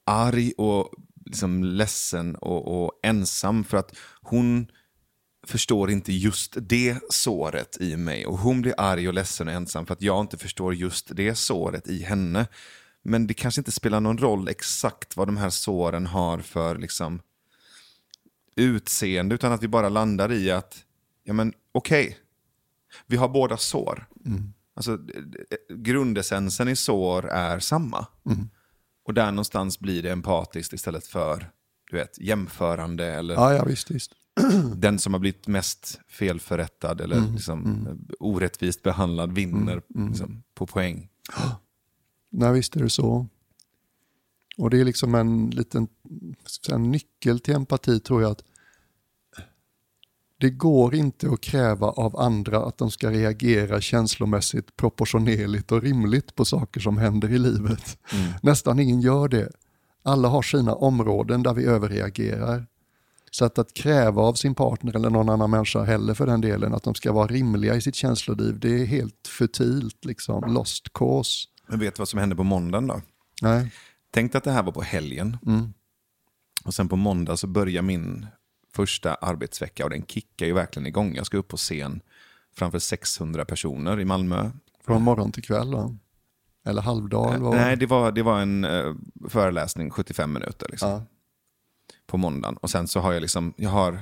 B: arg och liksom ledsen och, och ensam för att hon förstår inte just det såret i mig. Och hon blir arg och ledsen och ensam för att jag inte förstår just det såret i henne. Men det kanske inte spelar någon roll exakt vad de här såren har för liksom, utseende, utan att vi bara landar i att, ja men okej, vi har båda sår. Alltså, eh, grundessensen i sår är samma. Och där någonstans blir det empatiskt istället för du vet, jämförande eller
A: Ja, ja visst, visst.
B: den som har blivit mest felförrättad eller liksom, orättvist behandlad vinner liksom, på poäng.
A: Nej, visst är det så. Och det är liksom en liten en nyckel till empati tror jag att det går inte att kräva av andra att de ska reagera känslomässigt proportionerligt och rimligt på saker som händer i livet. Nästan ingen gör det. Alla har sina områden där vi överreagerar. Så att, att kräva av sin partner eller någon annan människa heller för den delen att de ska vara rimliga i sitt känsloliv, det är helt futilt, liksom, lost cause.
B: Men vet du vad som hände på måndagen då?
A: Nej.
B: Tänk att det här var på helgen. Och sen på måndag så börjar min första arbetsvecka och den kickar ju verkligen igång. Jag ska upp på scen framför 600 personer i Malmö.
A: Från morgon till kväll va? Eller halvdag? Eller vad?
B: Nej, det var, det var en eh, föreläsning, 75 minuter. Liksom,
A: Ja.
B: På måndagen. Och sen så har jag, liksom, jag har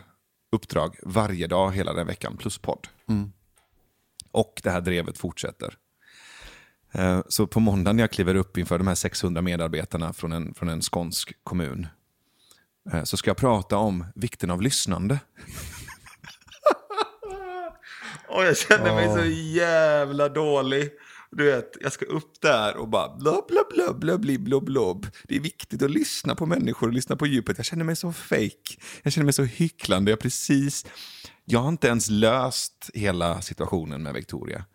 B: uppdrag varje dag hela den veckan, plus podd.
A: Mm.
B: Och det här drevet fortsätter. Eh, Så på måndagen när jag kliver upp inför de här 600 medarbetarna från en, från en skånsk kommun eh, så ska jag prata om vikten av lyssnande. Och jag känner mig så jävla dålig. Du vet, jag ska upp där och bara bla bla bla bla bli blob blob. Det är viktigt att lyssna på människor och lyssna på djupet. Jag känner mig så fake. Jag känner mig så hycklande. Jag precis... Jag har inte ens löst hela situationen med Victoria.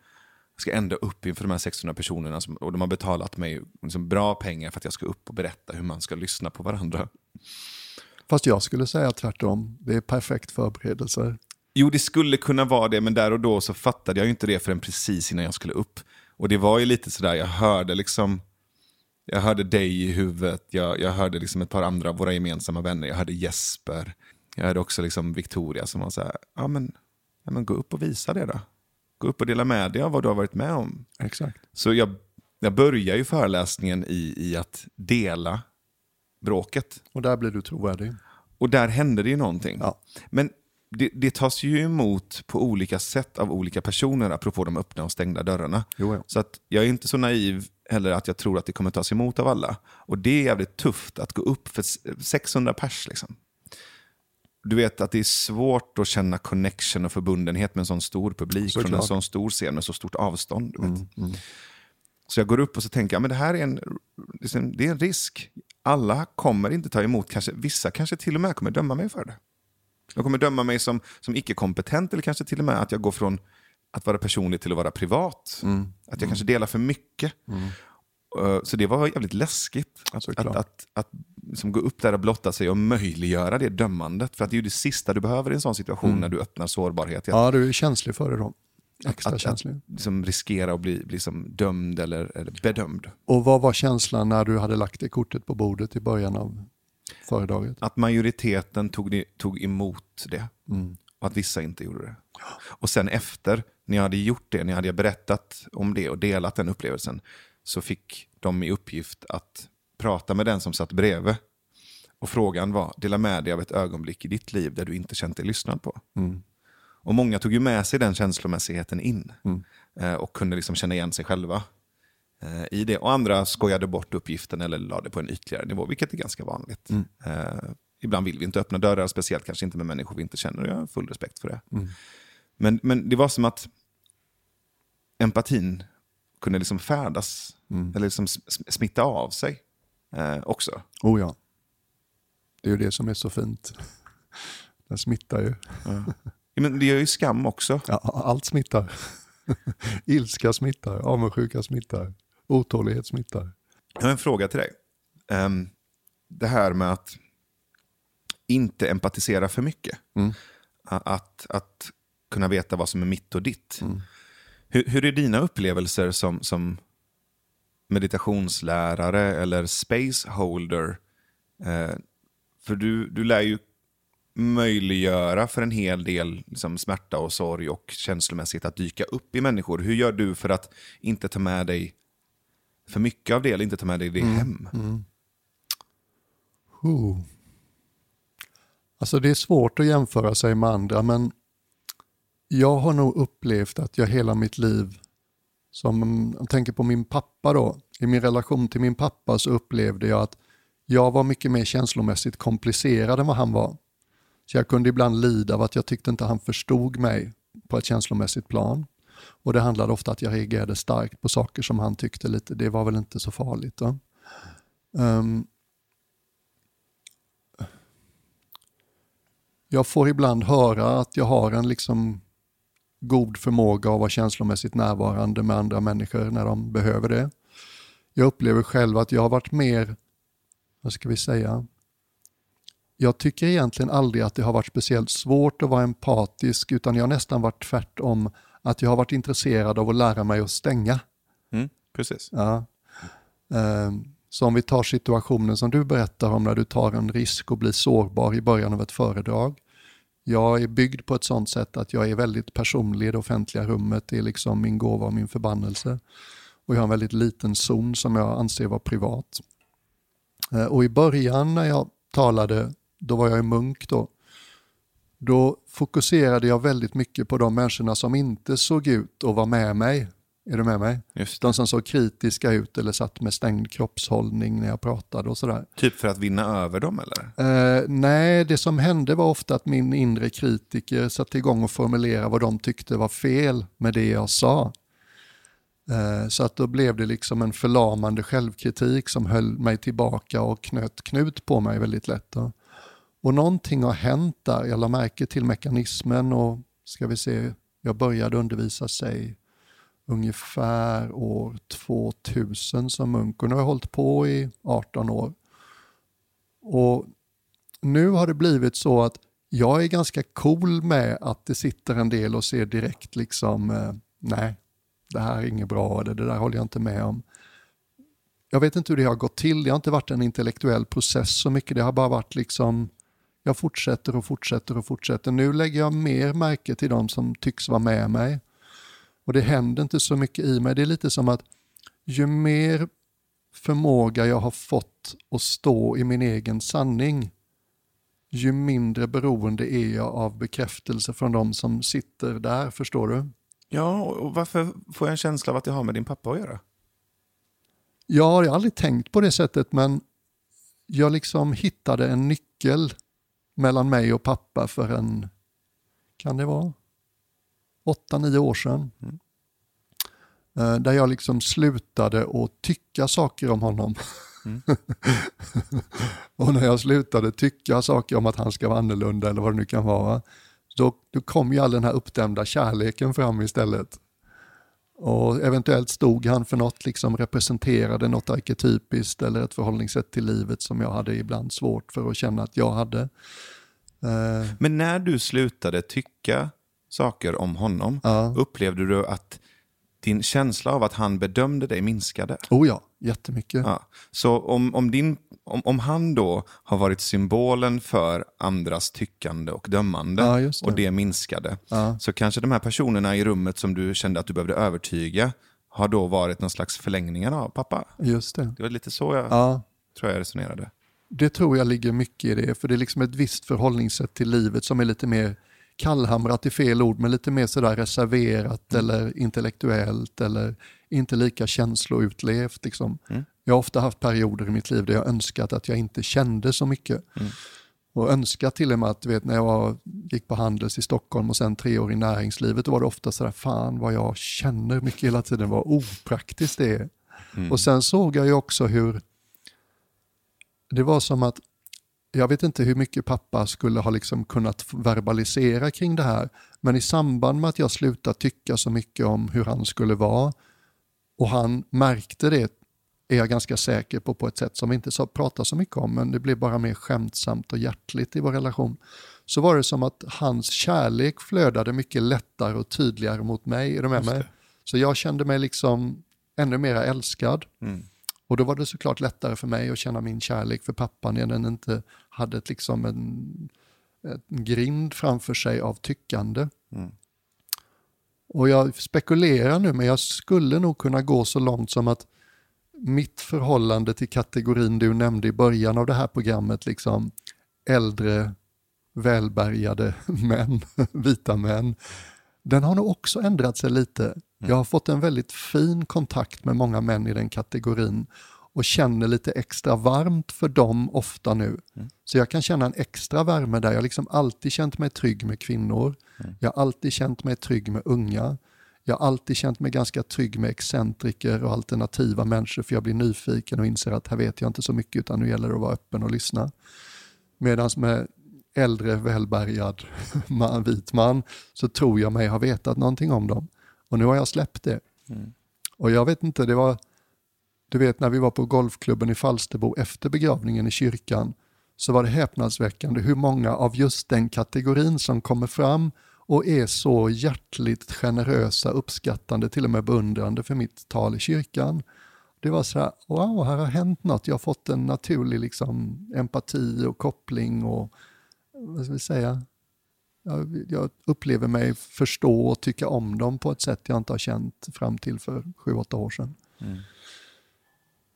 B: Jag ska ändå upp inför de här 600 personerna som, och de har betalat mig liksom bra pengar för att jag ska upp och berätta hur man ska lyssna på varandra.
A: Fast jag skulle säga tvärtom. Det är perfekt förberedelser.
B: Jo, det skulle kunna vara det, men där och då så fattade jag inte det förrän precis innan jag skulle upp. Och det var ju lite sådär, jag hörde liksom, jag hörde dig i huvudet, jag, jag hörde liksom ett par andra av våra gemensamma vänner, jag hörde Jesper, jag hörde också liksom Victoria som var så här, ja men, ja men gå upp och visa det då. Gå upp och dela med dig av vad du har varit med om.
A: Exakt.
B: Så jag, jag börjar ju föreläsningen i, i att dela bråket.
A: Och där blir du trovärdig.
B: Och där hände det ju någonting.
A: Ja.
B: Men det, det tas ju emot på olika sätt av olika personer, apropå de öppna och stängda dörrarna.
A: Jo, ja.
B: Så att jag är inte så naiv heller att jag tror att det kommer tas emot av alla. Och det är jävligt tufft att gå upp för s- 600 pers. Liksom. Du vet att det är svårt att känna connection och förbundenhet med en sån stor publik från en
A: Såklart.
B: sån stor scen med så stort avstånd.
A: Mm, mm.
B: Så jag går upp och så tänker jag, men det här är en, liksom, det är en risk. Alla kommer inte ta emot, kanske, vissa kanske till och med kommer döma mig för det. De kommer döma mig som, som icke-kompetent eller kanske till och med att jag går från att vara personlig till att vara privat.
A: Mm.
B: Att jag kanske delar för mycket. Uh, Så det var jävligt läskigt. Att,
A: Såklart.
B: att, att, att liksom gå upp där och blotta sig och möjliggöra det dömandet. För att det är ju det sista du behöver i en sån situation när du öppnar sårbarhet.
A: Ja, du är känslig för det då. Extra
B: att, att,
A: känslig.
B: liksom riskera att bli, bli som dömd eller, eller bedömd.
A: Och vad var känslan när du hade lagt det kortet på bordet i början av föredraget?
B: Att majoriteten tog, det, tog emot det
A: Mm.
B: och att vissa inte gjorde det. Och sen efter, när jag hade gjort det, när jag hade berättat om det och delat den upplevelsen, så fick de i uppgift att prata med den som satt bredvid. Och frågan var, dela med dig av ett ögonblick i ditt liv där du inte känt dig lyssnad på.
A: Mm.
B: Och många tog ju med sig den känslomässigheten in
A: Mm.
B: eh, och kunde liksom känna igen sig själva i det. Och andra skojade bort uppgiften eller lade på en ytligare nivå, vilket är ganska vanligt.
A: Mm.
B: Eh, ibland vill vi inte öppna dörrar, speciellt kanske inte med människor vi inte känner. Jag har full respekt för det.
A: Mm.
B: Men, men det var som att empatin kunde liksom färdas,
A: Mm.
B: eller liksom sm- smitta av sig eh, också.
A: Oh ja. Det är ju det som är så fint. Den smittar ju.
B: Ja, Men det gör ju skam också.
A: Ja, allt smittar. Ilska smittar, avundsjuka smittar, otålighet smittar.
B: Jag har en fråga till dig. Ehm, det här med att inte empatisera för mycket.
A: Mm.
B: Att, att kunna veta vad som är mitt och ditt.
A: Mm.
B: Hur, hur är dina upplevelser som, som meditationslärare eller spaceholder? Eh, för du, du lär ju möjliggöra för en hel del liksom, smärta och sorg och känslomässigt att dyka upp i människor. Hur gör du för att inte ta med dig för mycket av det eller inte ta med dig det hem?
A: Oh. Alltså det är svårt att jämföra sig med andra men jag har nog upplevt att jag hela mitt liv, som om jag tänker på min pappa då, i min relation till min pappa så upplevde jag att jag var mycket mer känslomässigt komplicerad än vad han var. Så jag kunde ibland lida av att jag tyckte inte han förstod mig på ett känslomässigt plan. Och det handlade ofta att jag reagerade starkt på saker som han tyckte lite, det var väl inte så farligt. Då. Ehm. Jag får ibland höra att jag har en liksom god förmåga att vara känslomässigt närvarande med andra människor när de behöver det. Jag upplever själv att jag har varit mer, vad ska vi säga, jag tycker egentligen aldrig att det har varit speciellt svårt att vara empatisk utan jag har nästan varit tvärtom att jag har varit intresserad av att lära mig att stänga.
B: Mm, precis.
A: Ja. Ehm, Så om vi tar situationen som du berättar om när du tar en risk och blir sårbar i början av ett föredrag. Jag är byggd på ett sånt sätt att jag är väldigt personlig i det offentliga rummet. Det är liksom min gåva och min förbannelse. Och jag har en väldigt liten zon som jag anser vara privat. Eh, Och i början när jag talade, då var jag i munk då, då fokuserade jag väldigt mycket på de människorna som inte såg ut att vara med mig. Är du med mig?
B: Just
A: De som såg kritiska ut eller satt med stängd kroppshållning när jag pratade och sådär.
B: Typ för att vinna över dem eller?
A: Eh, nej, det som hände var ofta att min inre kritiker satte igång och formulera vad de tyckte var fel med det jag sa. Eh, så att då blev det liksom en förlamande självkritik som höll mig tillbaka och knöt knut på mig väldigt lätt. Då. Och någonting har hänt där, jag la märke till mekanismen och ska vi se, jag började undervisa sig ungefär år 2000 som munk och nu har jag hållit på i 18 år. Och nu har det blivit så att jag är ganska cool med att det sitter en del och ser direkt liksom, eh, nej, det här är inget bra, det, det där håller jag inte med om. Jag vet inte hur det har gått till, det har inte varit en intellektuell process så mycket, det har bara varit liksom, jag fortsätter och fortsätter och fortsätter. Nu lägger jag mer märke till de som tycks vara med mig. Och det händer inte så mycket i mig. Det är lite som att ju mer förmåga jag har fått att stå i min egen sanning, ju mindre beroende är jag av bekräftelse från de som sitter där, förstår du?
B: Ja, och varför får jag en känsla av att det har med din pappa att göra?
A: Jag har aldrig tänkt på det sättet, men jag liksom hittade en nyckel mellan mig och pappa för en, kan det vara, åtta, nio år sedan. Mm. Eh, där jag liksom slutade att tycka saker om honom. Mm. och när jag slutade tycka saker om att han ska vara annorlunda eller vad det nu kan vara, då, då kom ju all den här uppdämda kärleken fram istället. Och eventuellt stod han för något, liksom representerade något arketypiskt eller ett förhållningssätt till livet som jag hade ibland svårt för att känna att jag hade.
B: Eh. Men när du slutade tycka saker om honom, ja. upplevde du att din känsla av att han bedömde dig minskade?
A: Oh ja, jättemycket.
B: Ja. Så om, om, din, om, om han då har varit symbolen för andras tyckande och dömande ja, det. och det minskade, ja. så kanske de här personerna i rummet som du kände att du behövde övertyga har då varit någon slags förlängningar av pappa?
A: Just det.
B: Det var lite så jag ja. tror jag resonerade.
A: Det tror jag ligger mycket i det, för det är liksom ett visst förhållningssätt till livet som är lite mer kallhamrat i fel ord, men lite mer sådär reserverat mm. eller intellektuellt eller inte lika känsloutlevt. Liksom. Mm. Jag har ofta haft perioder i mitt liv där jag önskat att jag inte kände så mycket. Mm. Och önskat till och med att, vet, när jag gick på Handels i Stockholm och sen tre år i näringslivet, då var det ofta sådär, fan vad jag känner mycket hela tiden, vad opraktiskt det är. Mm. Och sen såg jag ju också hur det var som att jag vet inte hur mycket pappa skulle ha liksom kunnat verbalisera kring det här, men i samband med att jag slutade tycka så mycket om hur han skulle vara och han märkte det är jag ganska säker på på ett sätt som vi inte så, pratar så mycket om, men det blev bara mer skämtsamt och hjärtligt i vår relation. Så var det som att hans kärlek flödade mycket lättare och tydligare mot mig. Är du med mig? Så jag kände mig liksom ännu mer älskad. Mm. Och då var det såklart lättare för mig att känna min kärlek för pappan när den inte hade ett, liksom en, en grind framför sig av tyckande. Mm. Och jag spekulerar nu, men jag skulle nog kunna gå så långt som att mitt förhållande till kategorin du nämnde i början av det här programmet, liksom äldre välbärgade män, vita män, den har nog också ändrat sig lite. Mm. Jag har fått en väldigt fin kontakt med många män i den kategorin och känner lite extra varmt för dem ofta nu. Mm. Så jag kan känna en extra värme där. Jag har liksom alltid känt mig trygg med kvinnor. Mm. Jag har alltid känt mig trygg med unga. Jag har alltid känt mig ganska trygg med excentriker och alternativa människor för jag blir nyfiken och inser att här vet jag inte så mycket utan nu gäller det att vara öppen och lyssna. Medan med äldre välbärgad man, vit man så tror jag mig ha vetat någonting om dem. Och nu har jag släppt det. Mm. Och jag vet inte, det var, du vet när vi var på golfklubben i Falsterbo efter begravningen i kyrkan så var det häpnadsväckande hur många av just den kategorin som kommer fram och är så hjärtligt generösa, uppskattande, till och med beundrande för mitt tal i kyrkan. Det var så här, wow, här har hänt något. Jag har fått en naturlig liksom, empati och koppling och vad ska vi säga, jag, jag, upplever mig förstå och tycka om dem på ett sätt jag inte har känt fram till för sju, åtta år sedan. Mm.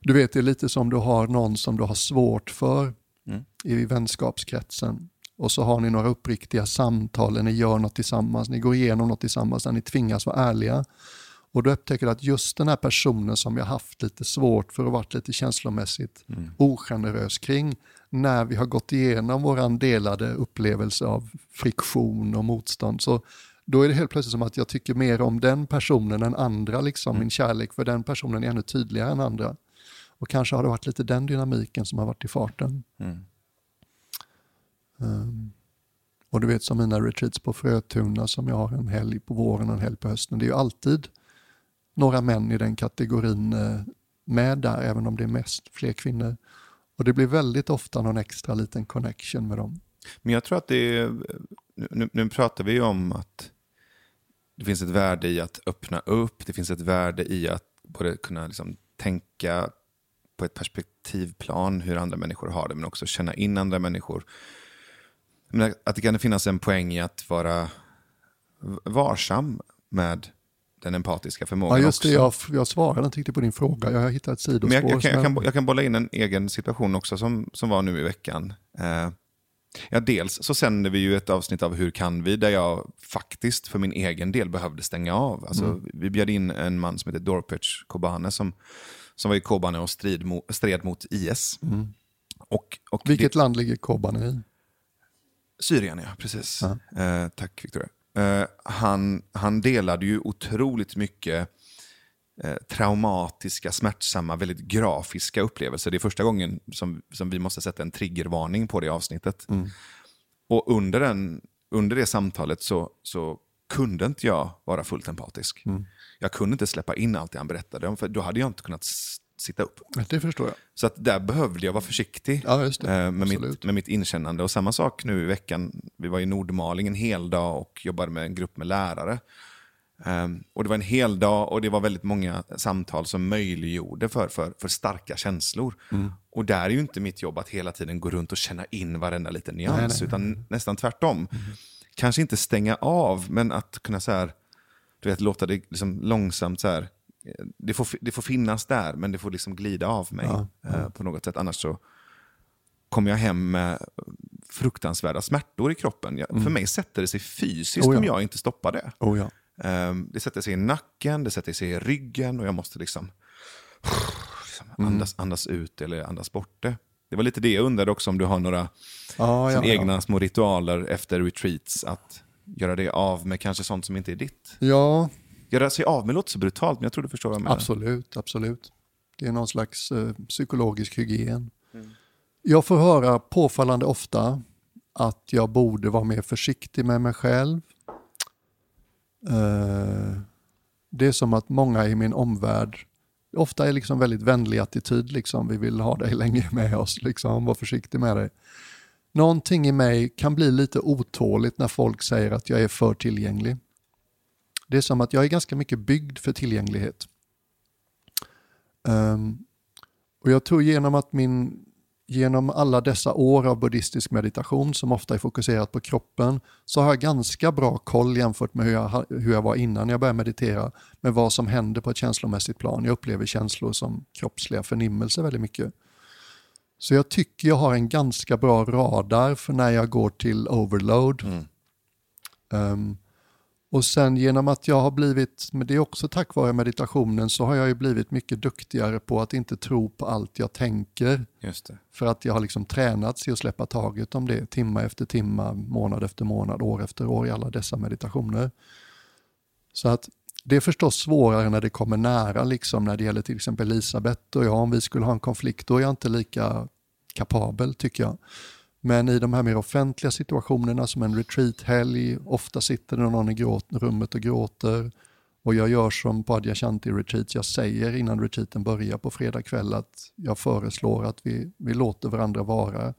A: Du vet, det är lite som du har någon som du har svårt för mm. i vänskapskretsen. Och så har ni några uppriktiga samtal, eller ni gör något tillsammans, ni går igenom något tillsammans där ni tvingas vara ärliga. Och då upptäcker du att just den här personen som jag haft lite svårt för och varit lite känslomässigt mm. ogenerös kring, när vi har gått igenom våran delade upplevelse av friktion och motstånd, så då är det helt plötsligt som att jag tycker mer om den personen än andra. Liksom. Mm. Min kärlek för den personen är ännu tydligare än andra. Och kanske har det varit lite den dynamiken som har varit i farten. Mm. Um, och du vet som mina retreats på Frötuna som jag har en helg på våren och en helg på hösten. Det är ju alltid några män i den kategorin eh, med där, även om det är mest fler kvinnor. Och det blir väldigt ofta någon extra liten connection med dem.
B: Men jag tror att det är, nu, nu pratar vi om att det finns ett värde i att öppna upp, det finns ett värde i att både kunna liksom tänka på ett perspektivplan hur andra människor har det, men också känna in andra människor. Att det kan finnas en poäng i att vara varsam med den empatiska förmågan
A: Ja, just det. Jag, jag svarade inte riktigt på din fråga. Jag har hittat ett sidospår.
B: Men jag, jag, kan, jag, kan, jag kan bolla in en egen situation också som, som var nu i veckan. Eh, ja, dels så sänder vi ju ett avsnitt av Hur kan vi? där jag faktiskt för min egen del behövde stänga av. Alltså,
A: Mm.
B: Vi bjöd in en man som heter Dorpech Kobane som, som var i Kobane och strid mo, stred mot IS. Och, och
A: Vilket
B: det,
A: land ligger Kobane i?
B: Syrien, ja. Precis. Eh, tack, Victoria. Eh, han, han delade ju otroligt mycket eh, traumatiska, smärtsamma, väldigt grafiska upplevelser. Det är första gången som, som vi måste sätta en triggervarning på det avsnittet. Och under, den, under det samtalet så, så kunde inte jag vara fullt empatisk. Jag kunde inte släppa in allt det han berättade om, för då hade jag inte kunnat sitta upp.
A: Det förstår jag.
B: Så att där behövde jag vara försiktig
A: Ja,
B: eh, med, mitt, med mitt inkännande. Och samma sak nu i veckan. Vi var i Nordmaling en hel dag och jobbade med en grupp med lärare. Ehm, och Det var en hel dag och det var väldigt många samtal som möjliggjorde för, för, för starka känslor.
A: Mm.
B: Och där är ju inte mitt jobb att hela tiden gå runt och känna in varenda liten nyans,
A: Nej, nej.
B: utan nästan tvärtom. Kanske inte stänga av, men att kunna så här, du vet, låta det liksom långsamt så här, eh, det får, det får finnas där, men det får liksom glida av mig eh, på något sätt. Annars så kommer jag hem med fruktansvärda smärtor i kroppen. Jag, För mig sätter det sig fysiskt
A: Oh ja.
B: om jag inte stoppar det.
A: Oh, ja.
B: Ehm, det sätter sig i nacken, det sätter sig i ryggen och jag måste liksom, liksom andas, andas ut eller andas bort det. Det var lite det jag undrade också om du har några
A: Ja, ja,
B: egna små ritualer efter retreats. Att göra det av med kanske sånt som inte är ditt.
A: ja,
B: Göra sig av med låter så brutalt, men jag tror du förstår vad jag menar.
A: absolut, absolut. Det är någon slags eh, psykologisk hygien. Jag får höra påfallande ofta att jag borde vara mer försiktig med mig själv. Eh, det är som att många i min omvärld ofta är liksom väldigt vänlig attityd. Liksom. Vi vill ha dig länge med oss, liksom. var försiktig med dig. Någonting i mig kan bli lite otåligt när folk säger att jag är för tillgänglig. Det är som att jag är ganska mycket byggd för tillgänglighet. Um, och jag tror genom att min, genom alla dessa år av buddhistisk meditation som ofta är fokuserat på kroppen så har jag ganska bra koll jämfört med hur jag, hur jag var innan jag började meditera med vad som händer på ett känslomässigt plan. Jag upplever känslor som kroppsliga förnimmelser väldigt mycket. Så jag tycker jag har en ganska bra radar för när jag går till overload. Ehm, och sen genom att jag har blivit, men det är också tack vare meditationen, så har jag ju blivit mycket duktigare på att inte tro på allt jag tänker. För att jag har liksom tränats i att släppa taget om det timma efter timma, månad efter månad, år efter år i alla dessa meditationer. Så att det är förstås svårare när det kommer nära, liksom när det gäller till exempel Elisabeth och jag. Om vi skulle ha en konflikt, då är jag inte lika kapabel tycker jag. Men i de här mer offentliga situationerna som en retreat-helg, ofta sitter det någon i rummet och gråter. Och jag gör som på Adyashanti retreat, jag säger innan retreaten börjar på fredag kväll att jag föreslår att vi, vi låter varandra vara.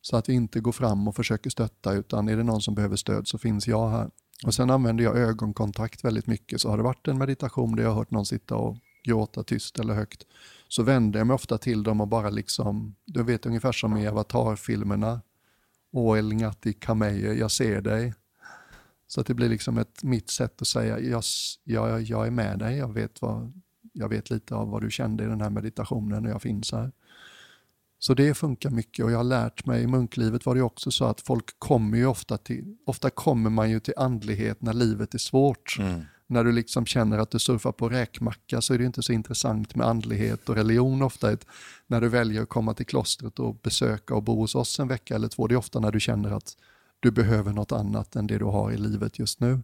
A: Så att vi inte går fram och försöker stötta utan är det någon som behöver stöd så finns jag här. Och sen använder jag ögonkontakt väldigt mycket. Så har det varit en meditation där jag har hört någon sitta och gråta tyst eller högt så vänder jag mig ofta till dem och bara liksom, du vet ungefär som i avatarfilmerna. Oel Ngati Kameye, jag ser dig. Så att det blir liksom ett mitt sätt att säga, jag, jag, jag är med dig, jag vet, vad, jag vet lite av vad du kände i den här meditationen och jag finns här. Så det funkar mycket och jag har lärt mig, i munklivet var det också så att folk kommer ju ofta till, ofta kommer man ju till andlighet när livet är svårt. När du liksom känner att du surfar på räkmacka så är det inte så intressant med andlighet och religion ofta. Ett, när du väljer att komma till klostret och besöka och bo hos oss en vecka eller två, det är ofta när du känner att du behöver något annat än det du har i livet just nu.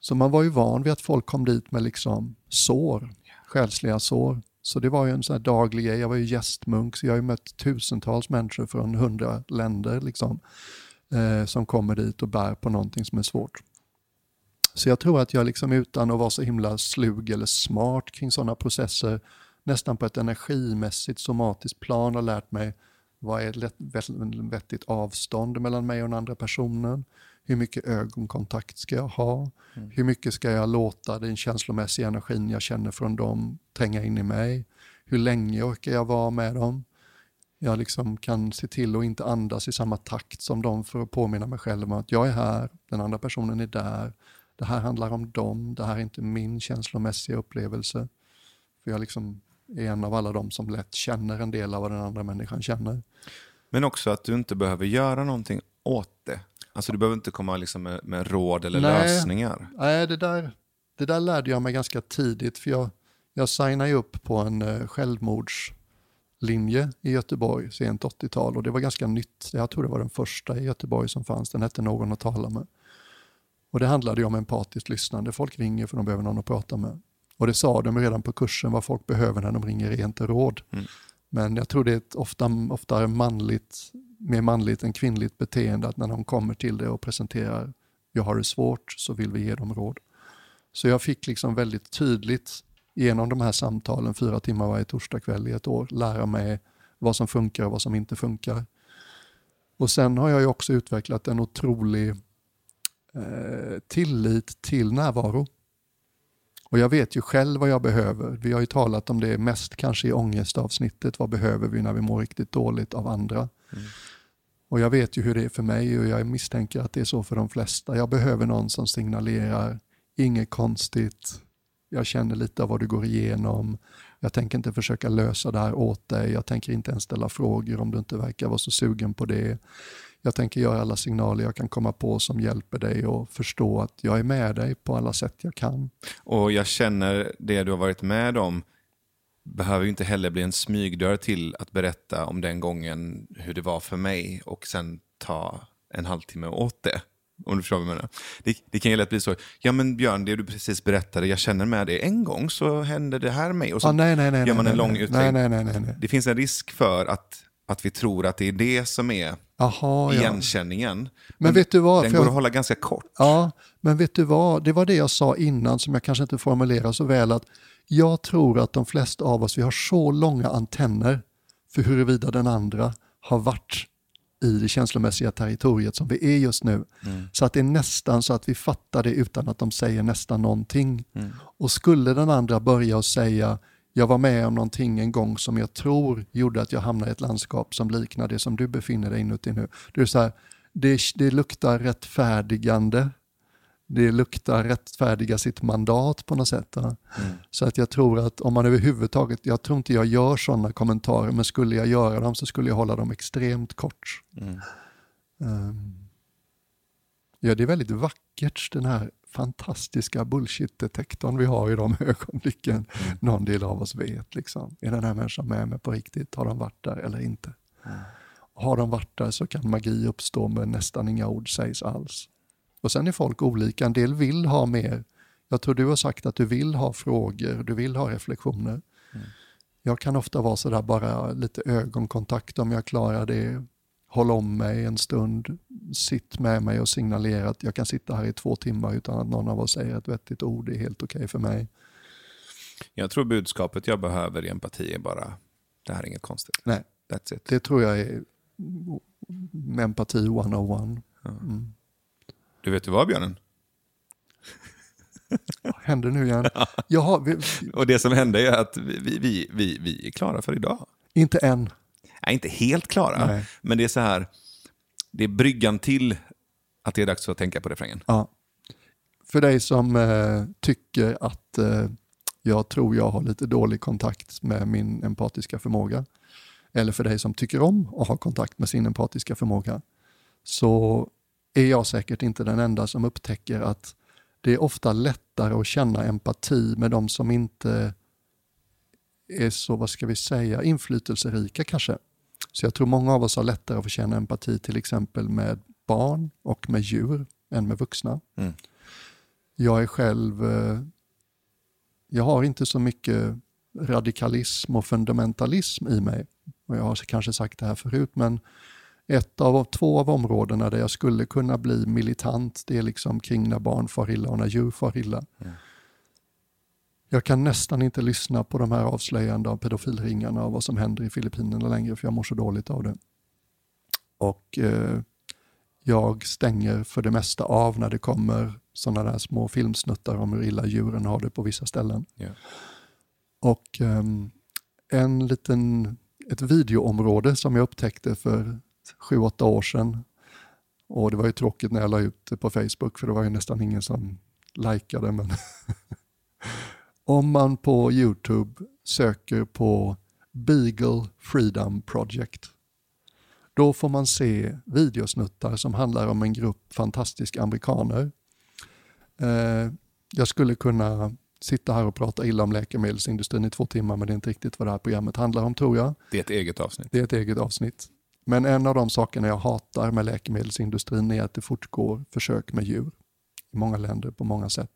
A: Så man var ju van vid att folk kom dit med liksom sår, själsliga sår. Så det var ju en sån här daglig grej. Jag var ju gästmunk så jag har ju mött tusentals människor från hundra länder liksom, eh, som kommer dit och bär på någonting som är svårt. Så jag tror att jag liksom utan att vara så himla slug eller smart kring sådana processer nästan på ett energimässigt somatiskt plan har lärt mig vad är ett vettigt avstånd mellan mig och den andra personen? Hur mycket ögonkontakt ska jag ha? Hur mycket ska jag låta den känslomässiga energin jag känner från dem tränga in i mig? Hur länge orkar jag vara med dem? Jag liksom kan se till att inte andas i samma takt som dem för att påminna mig själv om att jag är här, den andra personen är där. det här handlar om dem, det här är inte min känslomässiga upplevelse. För jag liksom är en av alla de som lätt känner en del av vad den andra människan känner.
B: Men också att du inte behöver göra någonting åt. Alltså du behöver inte komma liksom med, med råd eller
A: Nej.
B: lösningar.
A: Nej, det där, det där lärde jag mig ganska tidigt för jag, jag signade upp på en eh, självmordslinje i Göteborg sent 80-tal och det var ganska nytt. Jag tror det var den första i Göteborg som fanns. Den hette Någon att tala med. Och det handlade om empatiskt lyssnande. Folk ringer för de behöver någon att prata med. Och det sa de redan på kursen, vad folk behöver när de ringer är inte råd.
B: Mm.
A: Men jag tror det är ett ofta, ofta manligt, mer manligt än kvinnligt beteende att när de kommer till det och presenterar, jag har det svårt, så vill vi ge dem råd. Så jag fick liksom väldigt tydligt genom de här samtalen, fyra timmar varje torsdagkväll i ett år, lära mig vad som funkar och vad som inte funkar. Och sen har jag ju också utvecklat en otrolig eh, tillit till närvaro. Och jag vet ju själv vad jag behöver. Vi har ju talat om det mest kanske i ångestavsnittet. Vad behöver vi när vi mår riktigt dåligt av andra?
B: Mm.
A: Och jag vet ju hur det är för mig och jag misstänker att det är så för de flesta. Jag behöver någon som signalerar, inget konstigt, jag känner lite av vad du går igenom. Jag tänker inte försöka lösa det här åt dig. Jag tänker inte ens ställa frågor om du inte verkar vara så sugen på det. Jag tänker göra alla signaler jag kan komma på som hjälper dig att förstå att jag är med dig på alla sätt jag kan.
B: Och jag känner det du har varit med om behöver ju inte heller bli en smygdörr till att berätta om den gången hur det var för mig och sen ta en halvtimme åt det. Om du förstår vad jag menar. Det, det kan ju lätt bli så, ja men Björn, det du precis berättade, jag känner med det. En gång så hände det här mig. Och så
A: ah, nej, nej, nej,
B: gör man en lång
A: nej,
B: utlägg.
A: nej, nej, nej, nej.
B: Det finns en risk för att, att vi tror att det är det som är
A: Aha, ja.
B: igenkänningen.
A: Men vet du vad?
B: Den går
A: jag-
B: att hålla ganska kort.
A: Ja, men vet du vad? Det var det jag sa innan som jag kanske inte formulerar så väl. att Jag tror att de flesta av oss, vi har så långa antenner för huruvida den andra har varit i det känslomässiga territoriet som vi är just nu. Så att det är nästan så att vi fattar det utan att de säger nästan någonting. Och skulle den andra börja och säga jag var med om någonting en gång som jag tror gjorde att jag hamnade i ett landskap som liknar det som du befinner dig inuti nu. Det, är så här, det, det luktar rättfärdigande. Det luktar rättfärdiga sitt mandat på något sätt. va? Så att jag tror att om man överhuvudtaget, jag tror inte jag gör sådana kommentarer, men skulle jag göra dem så skulle jag hålla dem extremt kort.
B: Mm.
A: Ehm, ja, det är väldigt vackert den här fantastiska bullshit-detektorn vi har i de ögonblicken någon del av oss vet. Liksom. Är den här människan med mig på riktigt? Har de varit där eller inte? Har de varit där så kan magi uppstå men nästan inga ord sägs alls. Och sen är folk olika. En del vill ha mer. Jag tror du har sagt att du vill ha frågor, du vill ha reflektioner. Jag kan ofta vara sådär bara lite ögonkontakt om jag klarar det. Håll om mig en stund, sitt med mig och signalera att jag kan sitta här i två timmar utan att någon av oss säger ett vettigt ord. Det är helt okej för mig.
B: Jag tror budskapet jag behöver i empati är bara, det här är inget konstigt.
A: Nej,
B: That's it.
A: det tror jag är empati 101. Mm.
B: Du vet ju vad Björnen?
A: Vad händer nu igen? Jag har, vi,
B: Och det som hände är att vi, vi, vi, vi är klara för idag.
A: inte än.
B: Nej, inte helt klara,
A: Nej.
B: men det är så här, det är bryggan till att det är dags att tänka på refrängen.
A: Ja. För dig som eh, tycker att eh, jag tror jag har lite dålig kontakt med min empatiska förmåga, eller för dig som tycker om att ha kontakt med sin empatiska förmåga, så är jag säkert inte den enda som upptäcker att det är ofta lättare att känna empati med de som inte är så, vad ska vi säga, inflytelserika kanske. Så jag tror många av oss har lättare att få känna empati till exempel med barn och med djur än med vuxna.
B: Mm.
A: Jag är själv, eh, jag har inte så mycket radikalism och fundamentalism i mig. Och jag har kanske sagt det här förut, men ett av två av områdena där jag skulle kunna bli militant, det är liksom kring när barn far illa och när djur far illa.
B: Mm.
A: Jag kan nästan inte lyssna på de här avslöjandena av pedofilringarna och vad som händer i Filippinerna längre, för jag mår så dåligt av det. Och eh, jag stänger för det mesta av när det kommer sådana där små filmsnuttar om hur illa djuren har det på vissa ställen.
B: Ja.
A: Och ehm, en liten, ett videoområde som jag upptäckte för sju, åtta år sedan. Och det var ju tråkigt när jag la ut det på Facebook för det var ju nästan ingen som likea det, men om man på YouTube söker på Beagle Freedom Project, då får man se videosnuttar som handlar om en grupp fantastiska amerikaner. Eh, jag skulle kunna sitta här och prata illa om läkemedelsindustrin i två timmar, men det är inte riktigt vad det här programmet handlar om tror jag.
B: Det är ett eget avsnitt.
A: Det är ett eget avsnitt. Men en av de sakerna jag hatar med läkemedelsindustrin är att det fortgår försök med djur i många länder på många sätt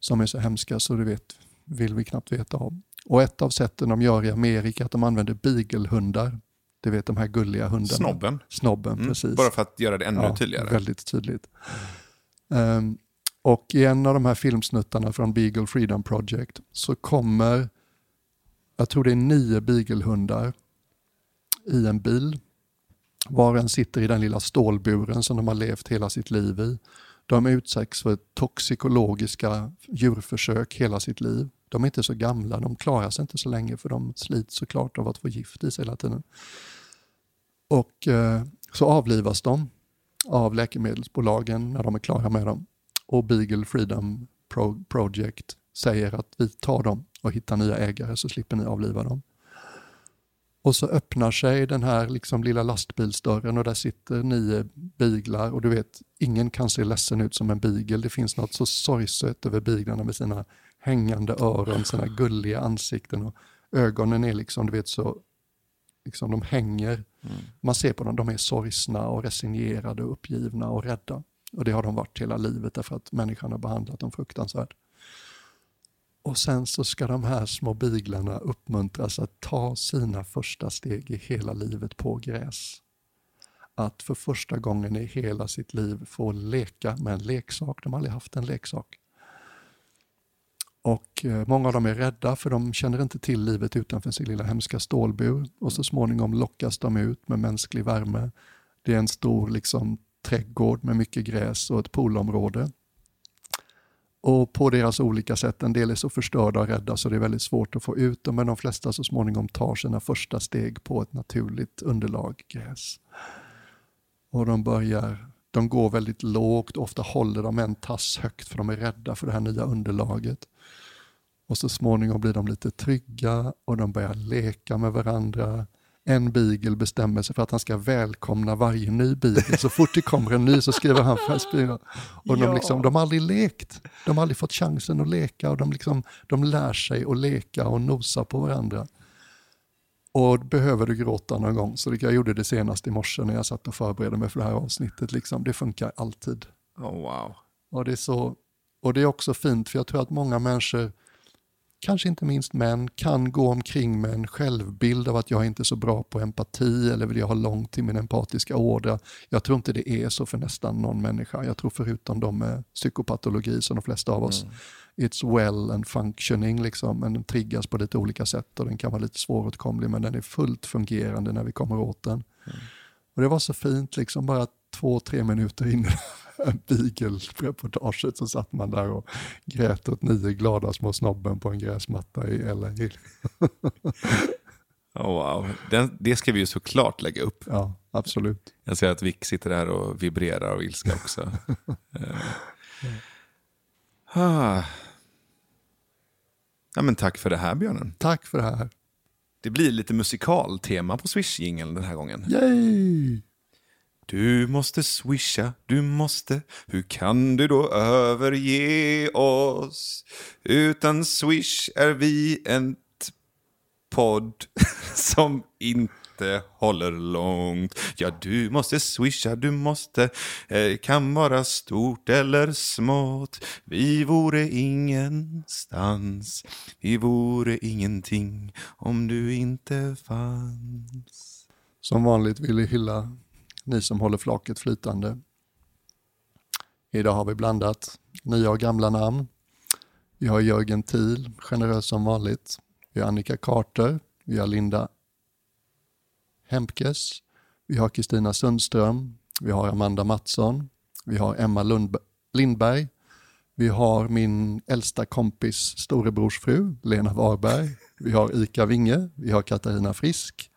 A: som är så hemska så det vet, vill vi knappt veta om. Och ett av sätten de gör i Amerika är att de använder beaglehundar. Du vet de här gulliga hundarna.
B: Snobben.
A: Snobben,
B: Mm.
A: precis.
B: Bara för att göra det ännu
A: Ja,
B: tydligare.
A: Väldigt tydligt. Ehm, och i en av de här filmsnuttarna från Beagle Freedom Project så kommer, jag tror det är nio beaglehundar i en bil. Var och en sitter i den lilla stålburen som de har levt hela sitt liv i. De utsätts för toxikologiska djurförsök hela sitt liv. De är inte så gamla, de klarar sig inte så länge för de slits såklart av att få gift i sig hela tiden. Och eh, så avlivas de av läkemedelsbolagen när de är klara med dem. Och Beagle Freedom Pro- Project säger att vi tar dem och hittar nya ägare så slipper ni avliva dem. Och så öppnar sig den här liksom lilla lastbilsdörren och där sitter nio beaglar och du vet, ingen kan se ledsen ut som en beagle. Det finns något så sorgset över beaglarna med sina hängande öron, sina gulliga ansikten och ögonen är liksom, du vet så, liksom de hänger. Man ser på dem, de är sorgsna och resignerade och uppgivna och rädda. Och det har de varit hela livet därför att människan har behandlat dem fruktansvärt. Och sen så ska de här små biglarna uppmuntras att ta sina första steg i hela livet på gräs. Att för första gången i hela sitt liv få leka med en leksak. De har aldrig haft en leksak. Och eh, många av dem är rädda för de känner inte till livet utanför sin lilla hemska stålbur. Och så småningom lockas de ut med mänsklig värme. Det är en stor liksom, trädgård med mycket gräs och ett poolområde. Och på deras olika sätt, en del är så förstörda och rädda så det är väldigt svårt att få ut dem, men de flesta så småningom tar sina första steg på ett naturligt underlag, gräs. Och de börjar, de går väldigt lågt, ofta håller de en tass högt för de är rädda för det här nya underlaget. Och så småningom blir de lite trygga och de börjar leka med varandra. En beagle bestämmer sig för att han ska välkomna varje ny beagle. Så fort det kommer en ny så skriver han färgspira. Och de,
B: Ja.
A: liksom, de har aldrig lekt. De har aldrig fått chansen att leka och de, liksom, de lär sig att leka och nosa på varandra. Och behöver du gråta någon gång, så jag gjorde det senast i morse när jag satt och förberedde mig för det här avsnittet. Liksom. Det funkar alltid.
B: Oh, wow.
A: Och det, är så, och det är också fint för jag tror att många människor, kanske inte minst män, kan gå omkring med en självbild av att jag inte är så bra på empati eller vill jag ha långt till min empatiska ådra. Jag tror inte det är så för nästan någon människa. Jag tror förutom de med psykopatologi som de flesta av oss, it's well and functioning, liksom, men den triggas på lite olika sätt och den kan vara lite svåråtkomlig men den är fullt fungerande när vi kommer åt den. Och Det var så fint, liksom bara två, tre minuter in Beagle-reportaget så satt man där och grät åt nio glada små snobben på en gräsmatta i LA.
B: Oh, wow. Den, det ska vi ju såklart lägga upp.
A: Ja, absolut.
B: Jag ser att Vic sitter där och vibrerar av ilska också. Eh. ah. ja, men tack för det här Björnen.
A: Tack för det här.
B: Det blir lite musikaltema på Swish-jingeln den här gången.
A: Yay!
B: Du måste swisha, du måste. Hur kan du då överge oss? Utan swish är vi en podd som inte håller långt. Ja, du måste swisha, du måste. Eh, kan vara stort eller smått. Vi vore ingenstans. Vi vore ingenting om du inte fanns.
A: Som vanligt vill vi hylla ni som håller flaket flytande. Idag har vi blandat nya och gamla namn. Vi har Jörgen Thiel, generös som vanligt. Vi har Annika Carter. Vi har Linda Hempkes. Vi har Kristina Sundström. Vi har Amanda Mattsson. Vi har Emma Lundb- Lindberg. Vi har min äldsta kompis storebrors fru, Lena Warberg. Vi har Ika Winge. Vi har Katarina Frisk.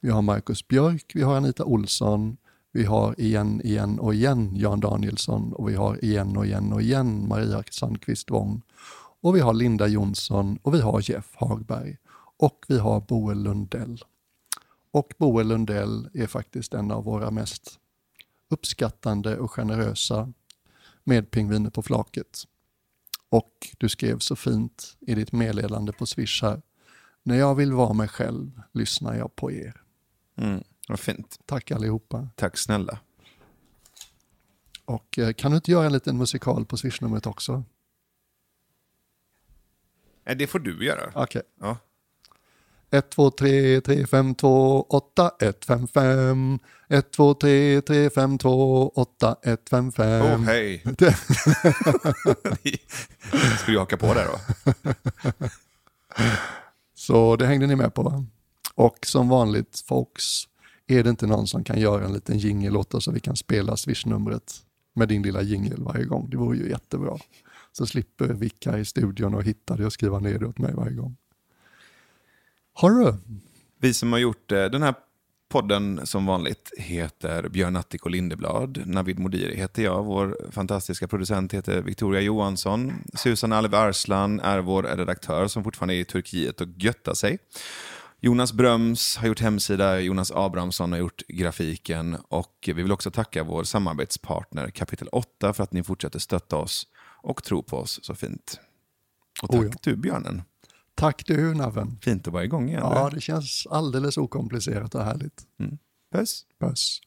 A: Vi har Marcus Björk. Vi har Anita Olsson. Vi har igen, igen och igen Jan Danielsson och vi har igen och igen och igen Maria Sandqvist Wång. Och vi har Linda Jonsson och vi har Jeff Hagberg. Och vi har Boel Lundell. Och Boel Lundell är faktiskt en av våra mest uppskattande och generösa med pingviner på flaket. Och du skrev så fint i ditt meddelande på Swish här. När jag vill vara mig själv lyssnar jag på er.
B: Mm, vad fint.
A: Tack allihopa.
B: Tack snälla.
A: Och eh, kan du inte göra en liten musikal på swishnumret också?
B: Nej, det får du göra.
A: Okej.
B: Ja.
A: 1, 2, 3, 3, 5, 2, 8, 1, 5, 5. 1, 2, 3, 3, 5, 2, 8, 1, 5, 5.
B: Oh, hej. Ska du haka på där då?
A: Så det hängde ni med på va? Och som vanligt folks, är det inte någon som kan göra en liten jingel åt oss så vi kan spela swishnumret med din lilla jingel varje gång? Det vore ju jättebra. Så slipper Vicka i studion och hitta det och skriva ner det åt mig varje gång. Har du?
B: Vi som har gjort eh, den här podden som vanligt heter Björn Attic och Lindeblad. Navid Modiri heter jag. Vår fantastiska producent heter Victoria Johansson. Susan Alve Arslan är vår redaktör som fortfarande är i Turkiet och göttar sig. Jonas Bröms har gjort hemsida, Jonas Abrahamsson har gjort grafiken och vi vill också tacka vår samarbetspartner Kapitel 8 för att ni fortsätter stötta oss och tro på oss så fint. Och tack
A: Oh ja.
B: du Björnen.
A: Tack du Naven.
B: Fint att vara igång igen.
A: Ja, det känns alldeles okomplicerat och härligt.
B: Puss.
A: Puss.